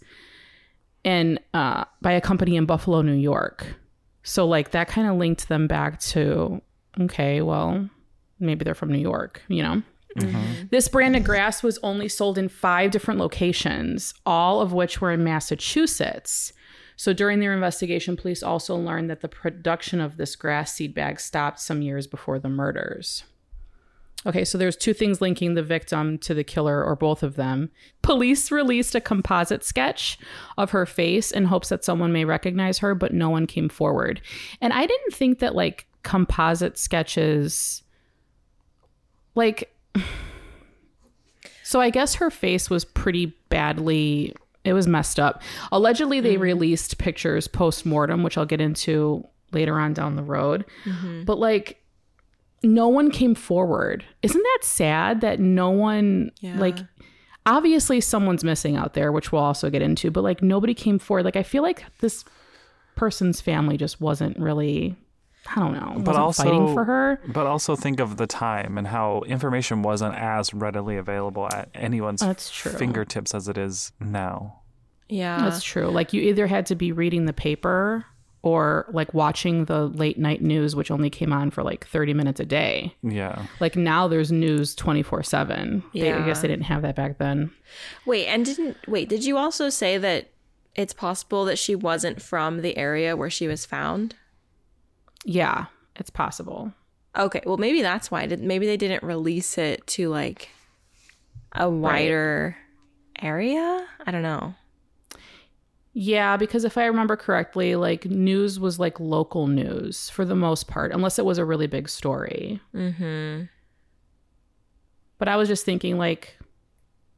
and uh, by a company in Buffalo, New York. So, like, that kind of linked them back to okay, well, maybe they're from New York, you know? This brand of grass was only sold in five different locations, all of which were in Massachusetts. So during their investigation, police also learned that the production of this grass seed bag stopped some years before the murders. Okay, so there's two things linking the victim to the killer or both of them. Police released a composite sketch of her face in hopes that someone may recognize her, but no one came forward. And I didn't think that like composite sketches like <sighs> so I guess her face was pretty badly it was messed up. Allegedly they mm-hmm. released pictures post-mortem, which I'll get into later on down the road. Mm-hmm. But like no one came forward. Isn't that sad that no one yeah. like obviously someone's missing out there, which we'll also get into, but like nobody came forward. Like I feel like this person's family just wasn't really I don't know, But wasn't also fighting for her. But also think of the time and how information wasn't as readily available at anyone's That's true. fingertips as it is now. Yeah. That's true. Like you either had to be reading the paper or like watching the late night news, which only came on for like 30 minutes a day. Yeah. Like now there's news 24 7. Yeah, I guess they didn't have that back then. Wait, and didn't wait, did you also say that it's possible that she wasn't from the area where she was found? Yeah, it's possible. Okay, well maybe that's why. Did maybe they didn't release it to like a wider area? I don't know. Yeah, because if I remember correctly, like news was like local news for the most part, unless it was a really big story. Mm-hmm. But I was just thinking, like,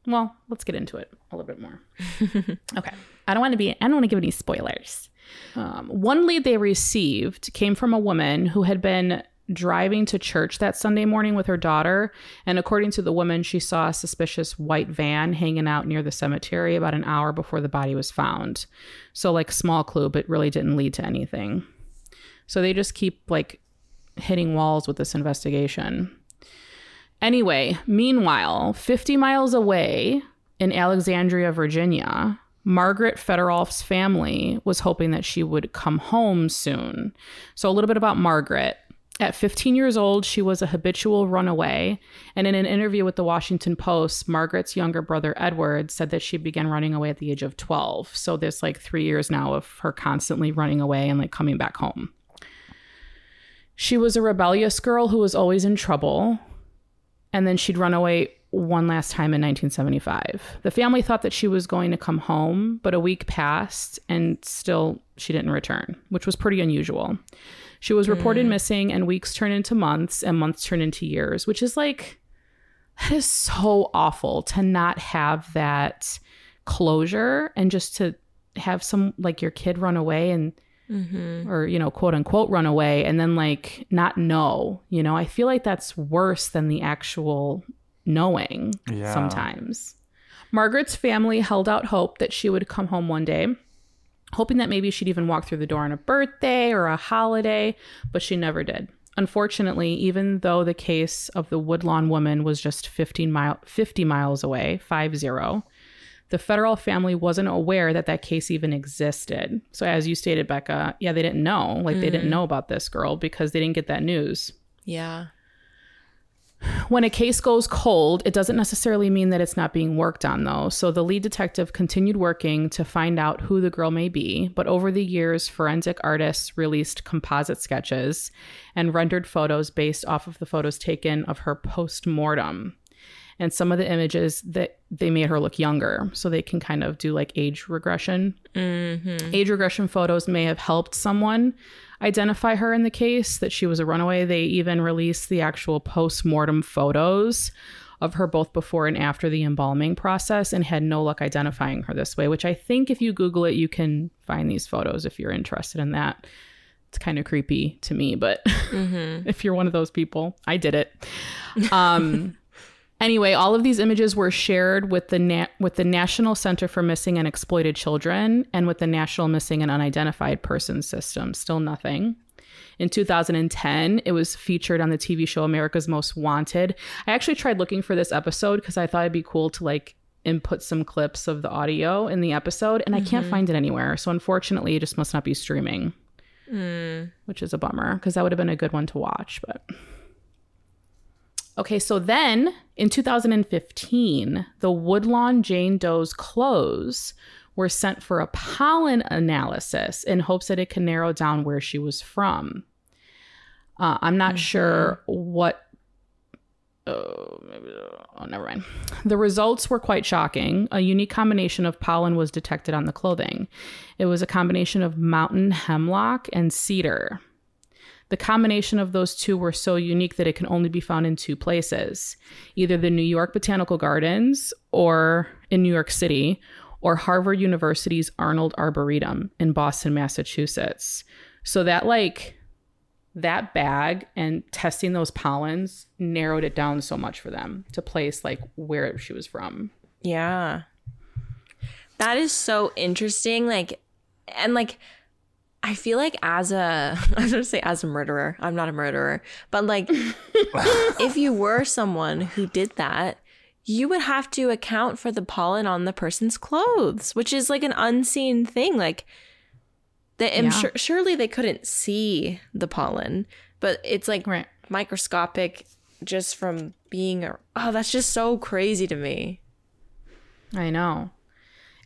well, let's get into it a little bit more. <laughs> okay. I don't want to be, I don't want to give any spoilers. Um, one lead they received came from a woman who had been driving to church that Sunday morning with her daughter. And according to the woman, she saw a suspicious white van hanging out near the cemetery about an hour before the body was found. So, like, small clue, but really didn't lead to anything. So they just keep like hitting walls with this investigation. Anyway, meanwhile, 50 miles away in Alexandria, Virginia, Margaret Fetterolf's family was hoping that she would come home soon. So, a little bit about Margaret. At 15 years old, she was a habitual runaway. And in an interview with the Washington Post, Margaret's younger brother, Edward, said that she began running away at the age of 12. So, there's like three years now of her constantly running away and like coming back home. She was a rebellious girl who was always in trouble and then she'd run away one last time in 1975. The family thought that she was going to come home, but a week passed and still she didn't return, which was pretty unusual. She was reported mm. missing, and weeks turned into months, and months turned into years, which is like, that is so awful to not have that closure and just to have some, like, your kid run away and mm-hmm. or you know quote unquote run away and then like not know you know? I feel like that's worse than the actual knowing Yeah. sometimes. Margaret's family held out hope that she would come home one day, hoping that maybe she'd even walk through the door on a birthday or a holiday, but she never did. Unfortunately, even though the case of the Woodlawn woman was just 15 mile, 50 miles away, 5-0, the Fetterolf family wasn't aware that that case even existed. So as you stated, Becca, yeah, they didn't know. Like they didn't mm. know about this girl because they didn't get that news. Yeah. When a case goes cold, it doesn't necessarily mean that it's not being worked on, though. So the lead detective continued working to find out who the girl may be. But over the years, forensic artists released composite sketches and rendered photos based off of the photos taken of her post mortem. And some of the images that they made her look younger, so they can kind of do like age regression. Mm-hmm. Age regression photos may have helped someone identify her in the case that she was a runaway. They even released the actual post mortem photos of her both before and after the embalming process and had no luck identifying her this way, which I think if you Google it, you can find these photos if you're interested in that. It's kind of creepy to me, but <laughs> if you're one of those people, I did it. Um, <laughs> Anyway, all of these images were shared with the Na- with the National Center for Missing and Exploited Children and with the National Missing and Unidentified Persons System. Still nothing. In 2010, it was featured on the TV show America's Most Wanted. I actually tried looking for this episode because I thought it'd be cool to like input some clips of the audio in the episode, and I can't mm-hmm. find it anywhere. So unfortunately, it just must not be streaming, mm. which is a bummer because that would have been a good one to watch. But Okay, so then in 2015, the Woodlawn Jane Doe's clothes were sent for a pollen analysis in hopes that it can narrow down where she was from. Uh, I'm not sure what. Oh, maybe, oh, never mind. The results were quite shocking. A unique combination of pollen was detected on the clothing. It was a combination of mountain hemlock and cedar. The combination of those two were so unique that it can only be found in two places either the New York Botanical Gardens or in New York City, or Harvard University's Arnold Arboretum in Boston, Massachusetts. So that, like, that bag and testing those pollens narrowed it down so much for them to place, like, where she was from. Yeah. That is so interesting. Like, and like, I feel like as a, <laughs> I was gonna say as a murderer, I'm not a murderer, but like, <laughs> if you were someone who did that, you would have to account for the pollen on the person's clothes, which is like an unseen thing. Like, they, I'm Yeah. sure, surely they couldn't see the pollen, but it's like Right. microscopic just from being a, oh, that's just so crazy to me. I know.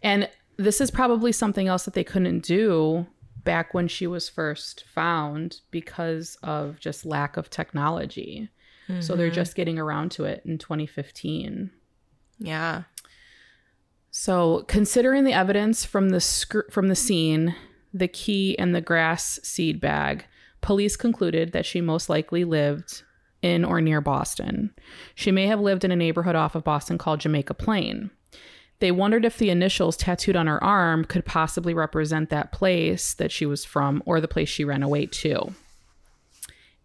And this is probably something else that they couldn't do back when she was first found because of just lack of technology. So they're mm-hmm. just getting around to it in 2015. Yeah. So, considering the evidence from the sc- from the scene, the key and the grass seed bag, police concluded that she most likely lived in or near Boston. She may have lived in a neighborhood off of Boston called Jamaica Plain. They wondered if the initials tattooed on her arm could possibly represent that place that she was from or the place she ran away to.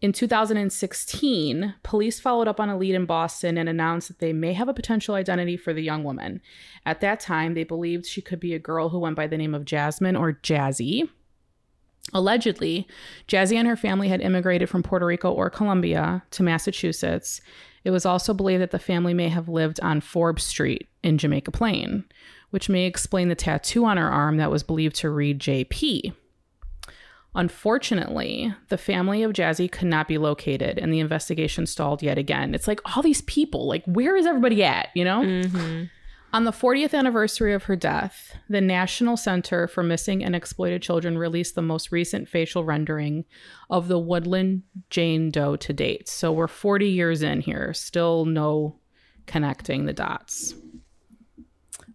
In 2016, police followed up on a lead in Boston and announced that they may have a potential identity for the young woman. At that time, they believed she could be a girl who went by the name of Jasmine or Jazzy. Allegedly, Jazzy and her family had immigrated from Puerto Rico or Colombia to Massachusetts. It was also believed that the family may have lived on Forbes Street in Jamaica Plain, which may explain the tattoo on her arm that was believed to read JP. Unfortunately, the family of Jazzy could not be located and the investigation stalled yet again. It's like all these people, like, where is everybody at? You know? Mm-hmm. On the 40th anniversary of her death, the National Center for Missing and Exploited Children released the most recent facial rendering of the Woodlawn Jane Doe to date. So we're 40 years in here, still no connecting the dots.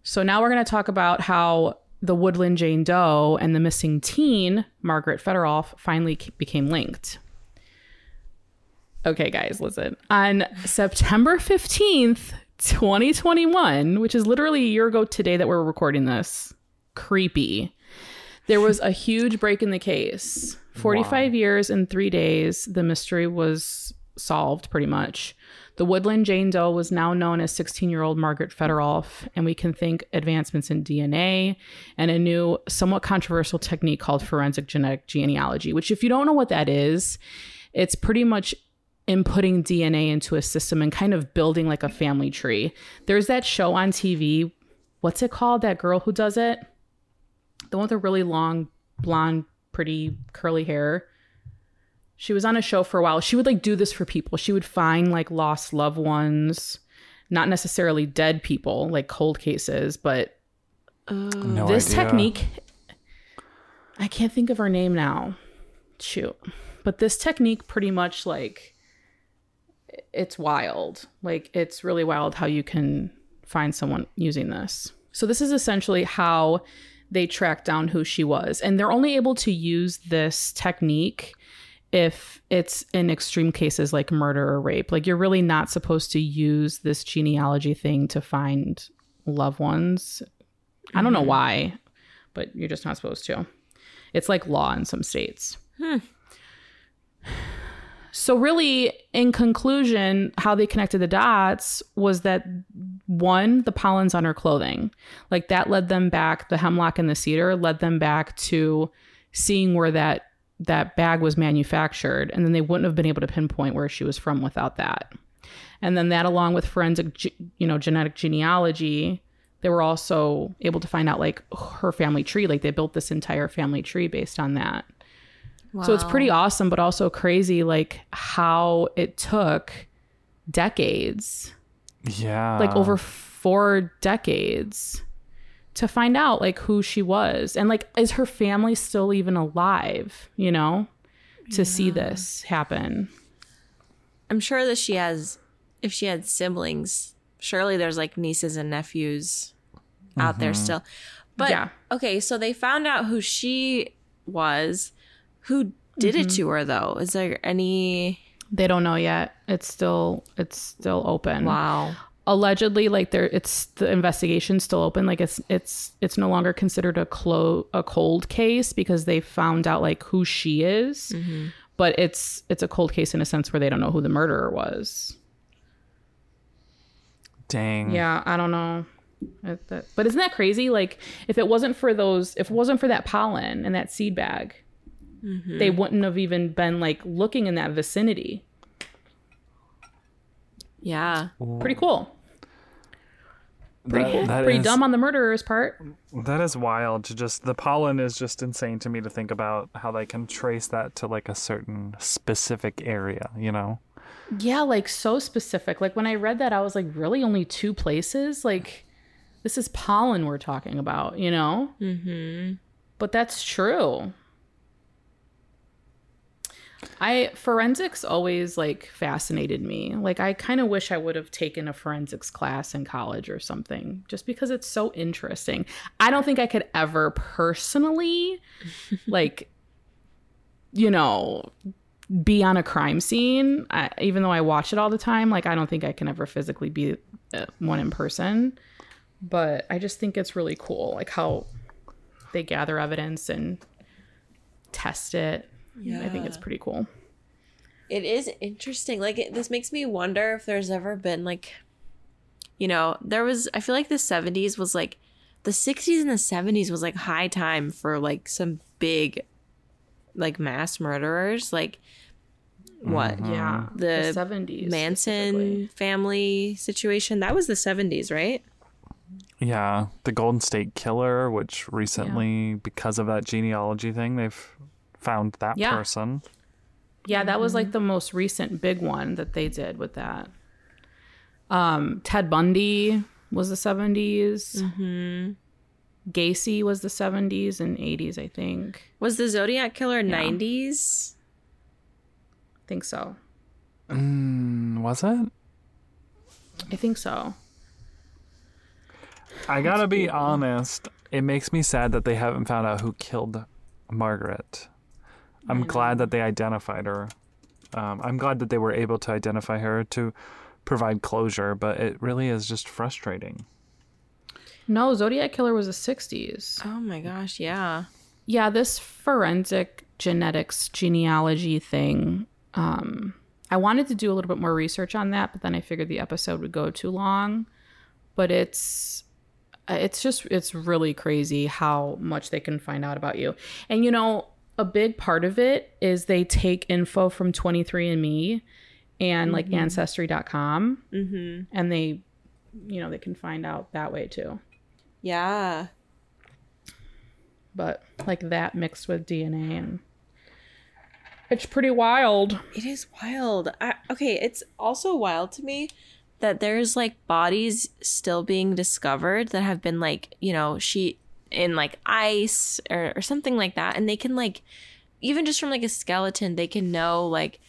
So now we're going to talk about how the Woodlawn Jane Doe and the missing teen, Margaret Fetterolf, finally became linked. Okay, guys, listen. On September 15th, 2021, which is literally a year ago today that we're recording this, creepy. There was a huge break in the case. 45 years and three days, the mystery was solved pretty much. The Woodlawn Jane Doe was now known as 16 year old Margaret Fetterolf, and we can think advancements in DNA and a new, somewhat controversial technique called forensic genetic genealogy, which, if you don't know what that is, it's pretty much inputting DNA into a system and kind of building like a family tree. There's that show on TV. What's it called? That girl who does it? The one with the really long, blonde, pretty, curly hair. She was on a show for a while. She would like do this for people. She would find like lost loved ones, not necessarily dead people, like cold cases, but uh, No this idea. technique I can't think of her name now. Shoot. But this technique pretty much like it's wild. Like it's really wild how you can find someone using this. So this is essentially how they track down who she was. And they're only able to use this technique if it's in extreme cases like murder or rape. Like you're really not supposed to use this genealogy thing to find loved ones. I don't know mm-hmm. why, but you're just not supposed to. It's like law in some states. Hmm. So, really, in conclusion, how they connected the dots was that one, the pollen's on her clothing. Like that led them back, the hemlock and the cedar led them back to seeing where that that bag was manufactured and then they wouldn't have been able to pinpoint where she was from without that and then that along with forensic you know genetic genealogy they were also able to find out like her family tree like they built this entire family tree based on that so it's pretty awesome but also crazy like how it took decades Yeah. like over four decades to find out like who she was and like is her family still even alive you know to see this happen I'm sure that she has, if she had siblings, surely there's like nieces and nephews out there mm-hmm. still. But Yeah. okay, so they found out who she was. Who did it mm-hmm. to her though? Is there any? they don't know yet it's still it's still open Wow. allegedly like there it's the investigation's still open like it's it's it's no longer considered a clo- a cold case because they found out like who she is mm-hmm. but it's it's a cold case in a sense where they don't know who the murderer was Dang. Yeah, I don't know. But isn't that crazy? Like, if it wasn't for those, if it wasn't for that pollen and that seed bag, they wouldn't have even been like looking in that vicinity. Yeah. Pretty cool. Pretty That- cool. that Pretty is- dumb on the murderer's part. That is wild to just the pollen is just insane to me to think about how they can trace that to like a certain specific area, you know? Yeah, like so specific. Like when I read that, I was like, really, only two places? Like, this is pollen we're talking about, you know? Mm-hmm. But that's true. I forensics always like fascinated me. Like I kind of wish I would have taken a forensics class in college or something just because it's so interesting. I don't think I could ever personally <laughs> like you know be on a crime scene I, even though I watch it all the time. Like I don't think I can ever physically be uh, one in person. But I just think it's really cool like how they gather evidence and test it. Yeah. I think it's pretty cool. It is interesting. Like it, this makes me wonder if there's ever been like, you know, there was. I feel like the '70s was like, the '60s and the '70s was like high time for like some big, like mass murderers. Like what mm-hmm. Yeah. The 70s. Manson family situation. That was the '70s, right? Yeah. The Golden State Killer, which recently, because of that genealogy thing, they've found that Yeah. person. Yeah, that was like the most recent big one that they did with that. Um, Ted Bundy was the 70s. Mm-hmm. Gacy was the 70s and 80s, I think. Was the Zodiac killer '90s? I think so. Mm, was it? I think so. I gotta be honest. It makes me sad that they haven't found out who killed Margaret. I'm glad that they identified her. Um, I'm glad that they were able to identify her to provide closure, but it really is just frustrating. No, Zodiac Killer was the 60s. Oh my gosh, yeah. Yeah, this forensic genetics genealogy thing, um, I wanted to do a little bit more research on that, but then I figured the episode would go too long. But it's it's just it's really crazy how much they can find out about you. And you know, a big part of it is they take info from 23andme and like ancestry.com Mm-hmm. and they you know, they can find out that way too. Yeah. But like that mixed with DNA and it's pretty wild. It is wild. I, okay, it's also wild to me that there's like bodies still being discovered that have been like, you know, sheet in like ice or, or something like that. And they can like, even just from like a skeleton, they can know like,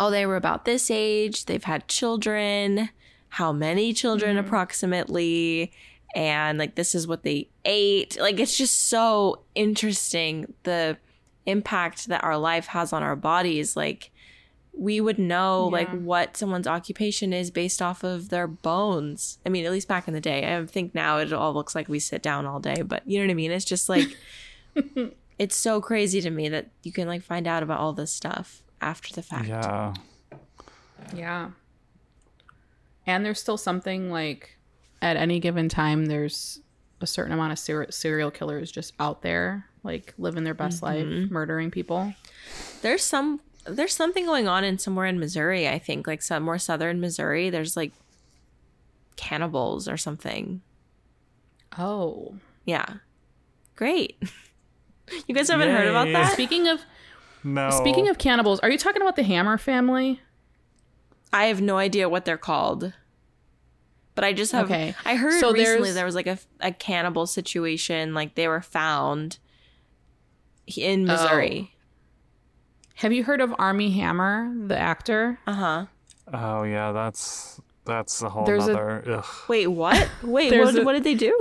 oh, they were about this age, they've had children, how many children mm-hmm. approximately, and like this is what they ate. Like it's just so interesting the impact that our life has on our bodies. Like we would know like what someone's occupation is based off of their bones. I mean, at least back in the day. I think now it all looks like we sit down all day, but you know what I mean? It's just like <laughs> it's so crazy to me that you can like find out about all this stuff after the fact. Yeah. Yeah. And there's still something like at any given time, there's a certain amount of ser- serial killers just out there, like living their best life, mm-hmm. murdering people. There's some there's something going on in somewhere in Missouri, I think, like some more southern Missouri. There's like cannibals or something. Oh. Yeah. Great. <laughs> You guys haven't heard about that? Speaking of No. speaking of cannibals, are you talking about the Hammer family? I have no idea what they're called. But I just have Okay. I heard So recently there's- there was like a, a cannibal situation like they were found in oh. Missouri. Have you heard of Armie Hammer, the actor? Uh-huh. Oh yeah, that's that's a whole There's a- other. ugh. Wait, what? Wait, what, a- what did they do?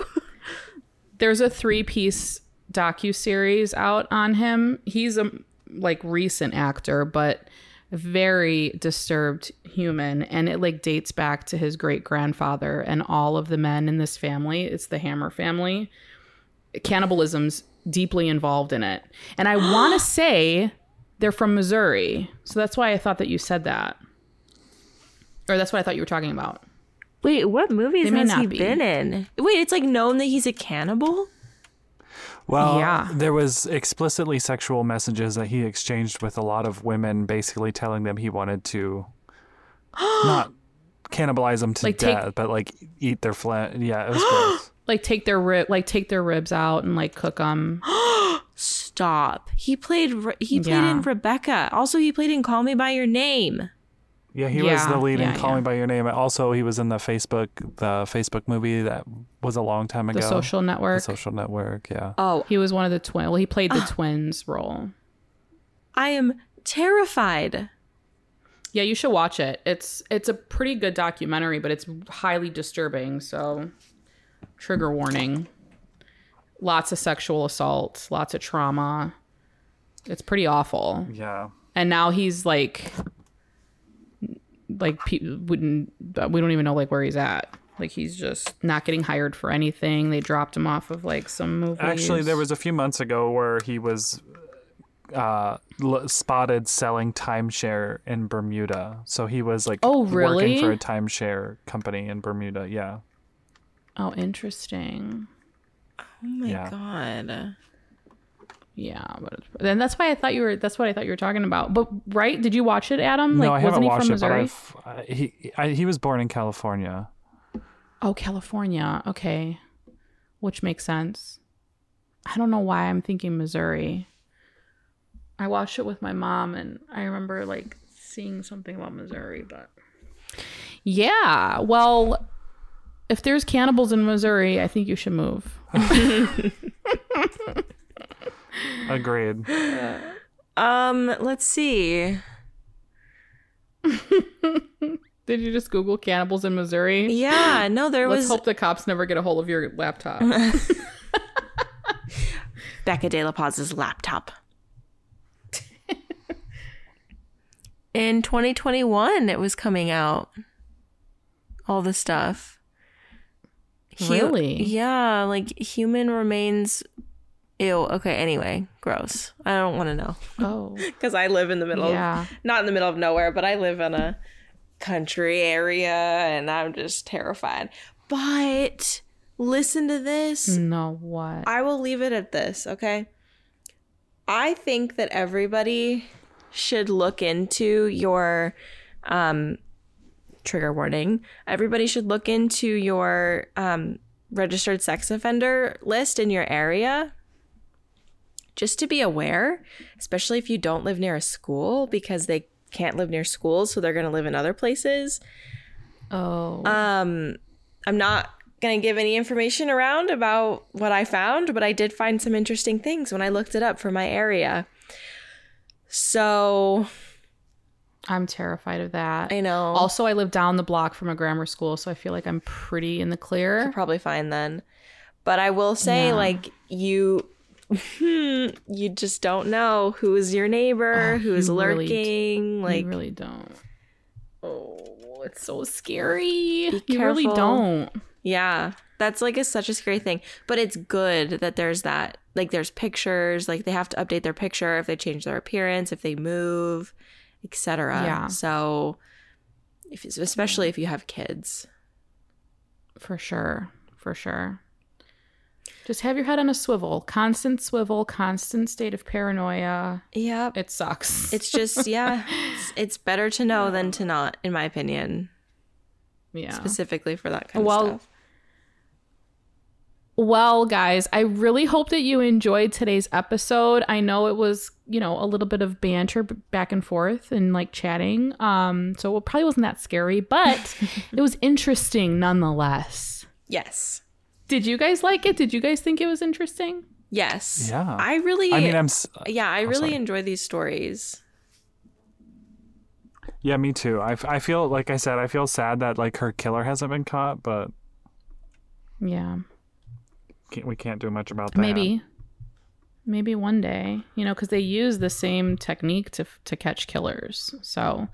There's a three-piece docu series out on him. He's a like recent actor, but very disturbed human and it like dates back to his great grandfather and all of the men in this family. It's the Hammer family. Cannibalism's deeply involved in it. And I want to <gasps> say they're from Missouri. So that's why I thought that you said that. Or that's what I thought you were talking about. Wait, what movies They may has not he be. been in? Wait, it's like known that he's a cannibal? Well, Yeah. there was explicitly sexual messages that he exchanged with a lot of women, basically telling them he wanted to <gasps> not cannibalize them to Like, take- death, but like eat their flesh. Yeah, it was gross. <gasps> Like take their rib like take their ribs out and like cook them. <gasps> Stop. He played he played Yeah. in Rebecca. Also, he played in Call Me by Your Name. Yeah, he was the lead in Call yeah. Me by Your Name. Also, he was in the Facebook the Facebook movie that was a long time ago. The social Network. The network. Social Network. Yeah. Oh, He was one of the twin. Well, he played the ah. twins role. I am terrified. Yeah, you should watch it. It's it's a pretty good documentary, but it's highly disturbing. So, trigger warning. Lots of sexual assault, lots of trauma. It's pretty awful. Yeah. And now he's like, like pe- wouldn't we don't even know like where he's at. Like he's just not getting hired for anything. They dropped him off of like some movies. Actually, there was a few months ago where he was uh, l- spotted selling timeshare in Bermuda. So he was like Oh, really? working for a timeshare company in Bermuda. Yeah. Oh, interesting. Oh my Yeah. god. Yeah, but then that's why I thought you were. That's what I thought you were talking about. But right? Did you watch it, Adam? no, like, I haven't wasn't he watched from it, but Missouri? I've, uh, he I, he was born in California. Oh, California. Okay, which makes sense. I don't know why I'm thinking Missouri. I watched it with my mom, and I remember like seeing something about Missouri, but yeah. Well, if there's cannibals in Missouri, I think you should move. <laughs> Agreed. Um, let's see. <laughs> Did you just Google cannibals in Missouri? Yeah, no, there Let's was hope the cops never get a hold of your laptop. <laughs> Becca De La Paz's laptop. In 2021, it was coming out. All the stuff. Hu- Really? Yeah, like human remains Ew. Okay. Anyway, gross. I don't want to know Oh. <laughs> because I live in the middle Yeah. of not in the middle of nowhere, but I live in a country area, and I'm just terrified. But listen to this. No, what? I will leave it at this, okay? I think that everybody should look into your um trigger warning. Everybody should look into your um registered sex offender list in your area just to be aware, especially if you don't live near a school because they can't live near schools, so they're going to live in other places. oh. Um, I'm not going to give any information around about what I found, but I did find some interesting things when I looked it up for my area. So, I'm terrified of that. I know. Also, I live down the block from a grammar school, so I feel like I'm pretty in the clear. probably fine then. But I will say, Yeah. like, you. <laughs> you just don't know who's your neighbor, Oh, who's you really lurking. like, you really don't. Oh, it's so scary. Be You really don't. Yeah, that's like a, such a scary thing. But it's good that there's that. Like, there's pictures. Like, they have to update their picture if they change their appearance, if they move, etc. Yeah. So, if especially if you have kids. For sure. For sure. Just have your head on a swivel. Constant swivel, constant state of paranoia. Yeah. It sucks. It's just <laughs> yeah. It's, it's better to know than to not, in my opinion. yeah. Specifically for that kind Well, of stuff. Well, guys, I really hope that you enjoyed today's episode. I know it was, you know, a little bit of banter back and forth and like chatting. Um, so it probably wasn't that scary, but <laughs> it was interesting nonetheless. Yes. Did you guys like it? Did you guys think it was interesting? Yes. Yeah. I really. I mean, I'm. yeah, I Oh, really sorry. enjoy these stories. Yeah, me too. I, I feel like I said I feel sad that like her killer hasn't been caught, but Yeah. Can't, we can't do much about that. Maybe. Maybe one day, you know, because they use the same technique to to catch killers. So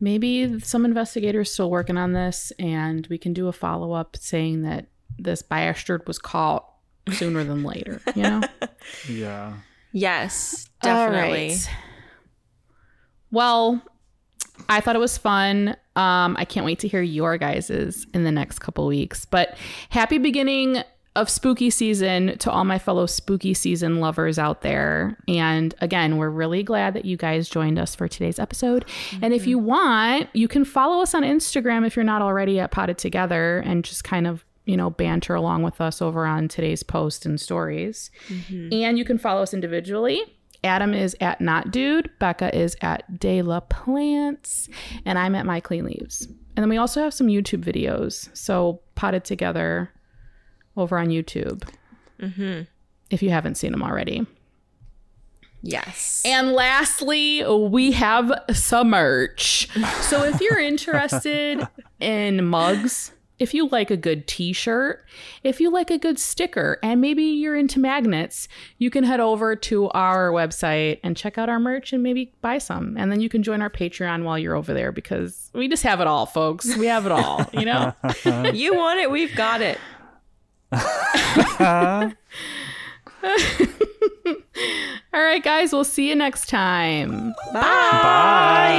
maybe some investigators still working on this, and we can do a follow up saying that this bastard was caught sooner than later. You know, <laughs> Yeah. Yes, definitely. right. Well, I thought it was fun. Um, I can't wait to hear your guys's in the next couple weeks. But happy beginning of spooky season to all my fellow spooky season lovers out there. And again, we're really glad that you guys joined us for today's episode. And if you want, you can follow us on Instagram if you're not already at Potted Together and just kind of you know, banter along with us over on today's post and stories. Mm-hmm. And you can follow us individually. Adam is at Not Dude, Becca is at De La Plants, and I'm at My Clean Leaves. And then we also have some YouTube videos. So potted together over on YouTube. Mm-hmm. If you haven't seen them already. Yes. And lastly, we have some merch. So if you're interested in mugs, if you like a good t shirt, if you like a good sticker, and maybe you're into magnets, you can head over to our website and check out our merch and maybe buy some. And then you can join our Patreon while you're over there because we just have it all, folks. We have it all, you know? <laughs> you want it, we've got it. <laughs> all right, guys, we'll see you next time. Bye.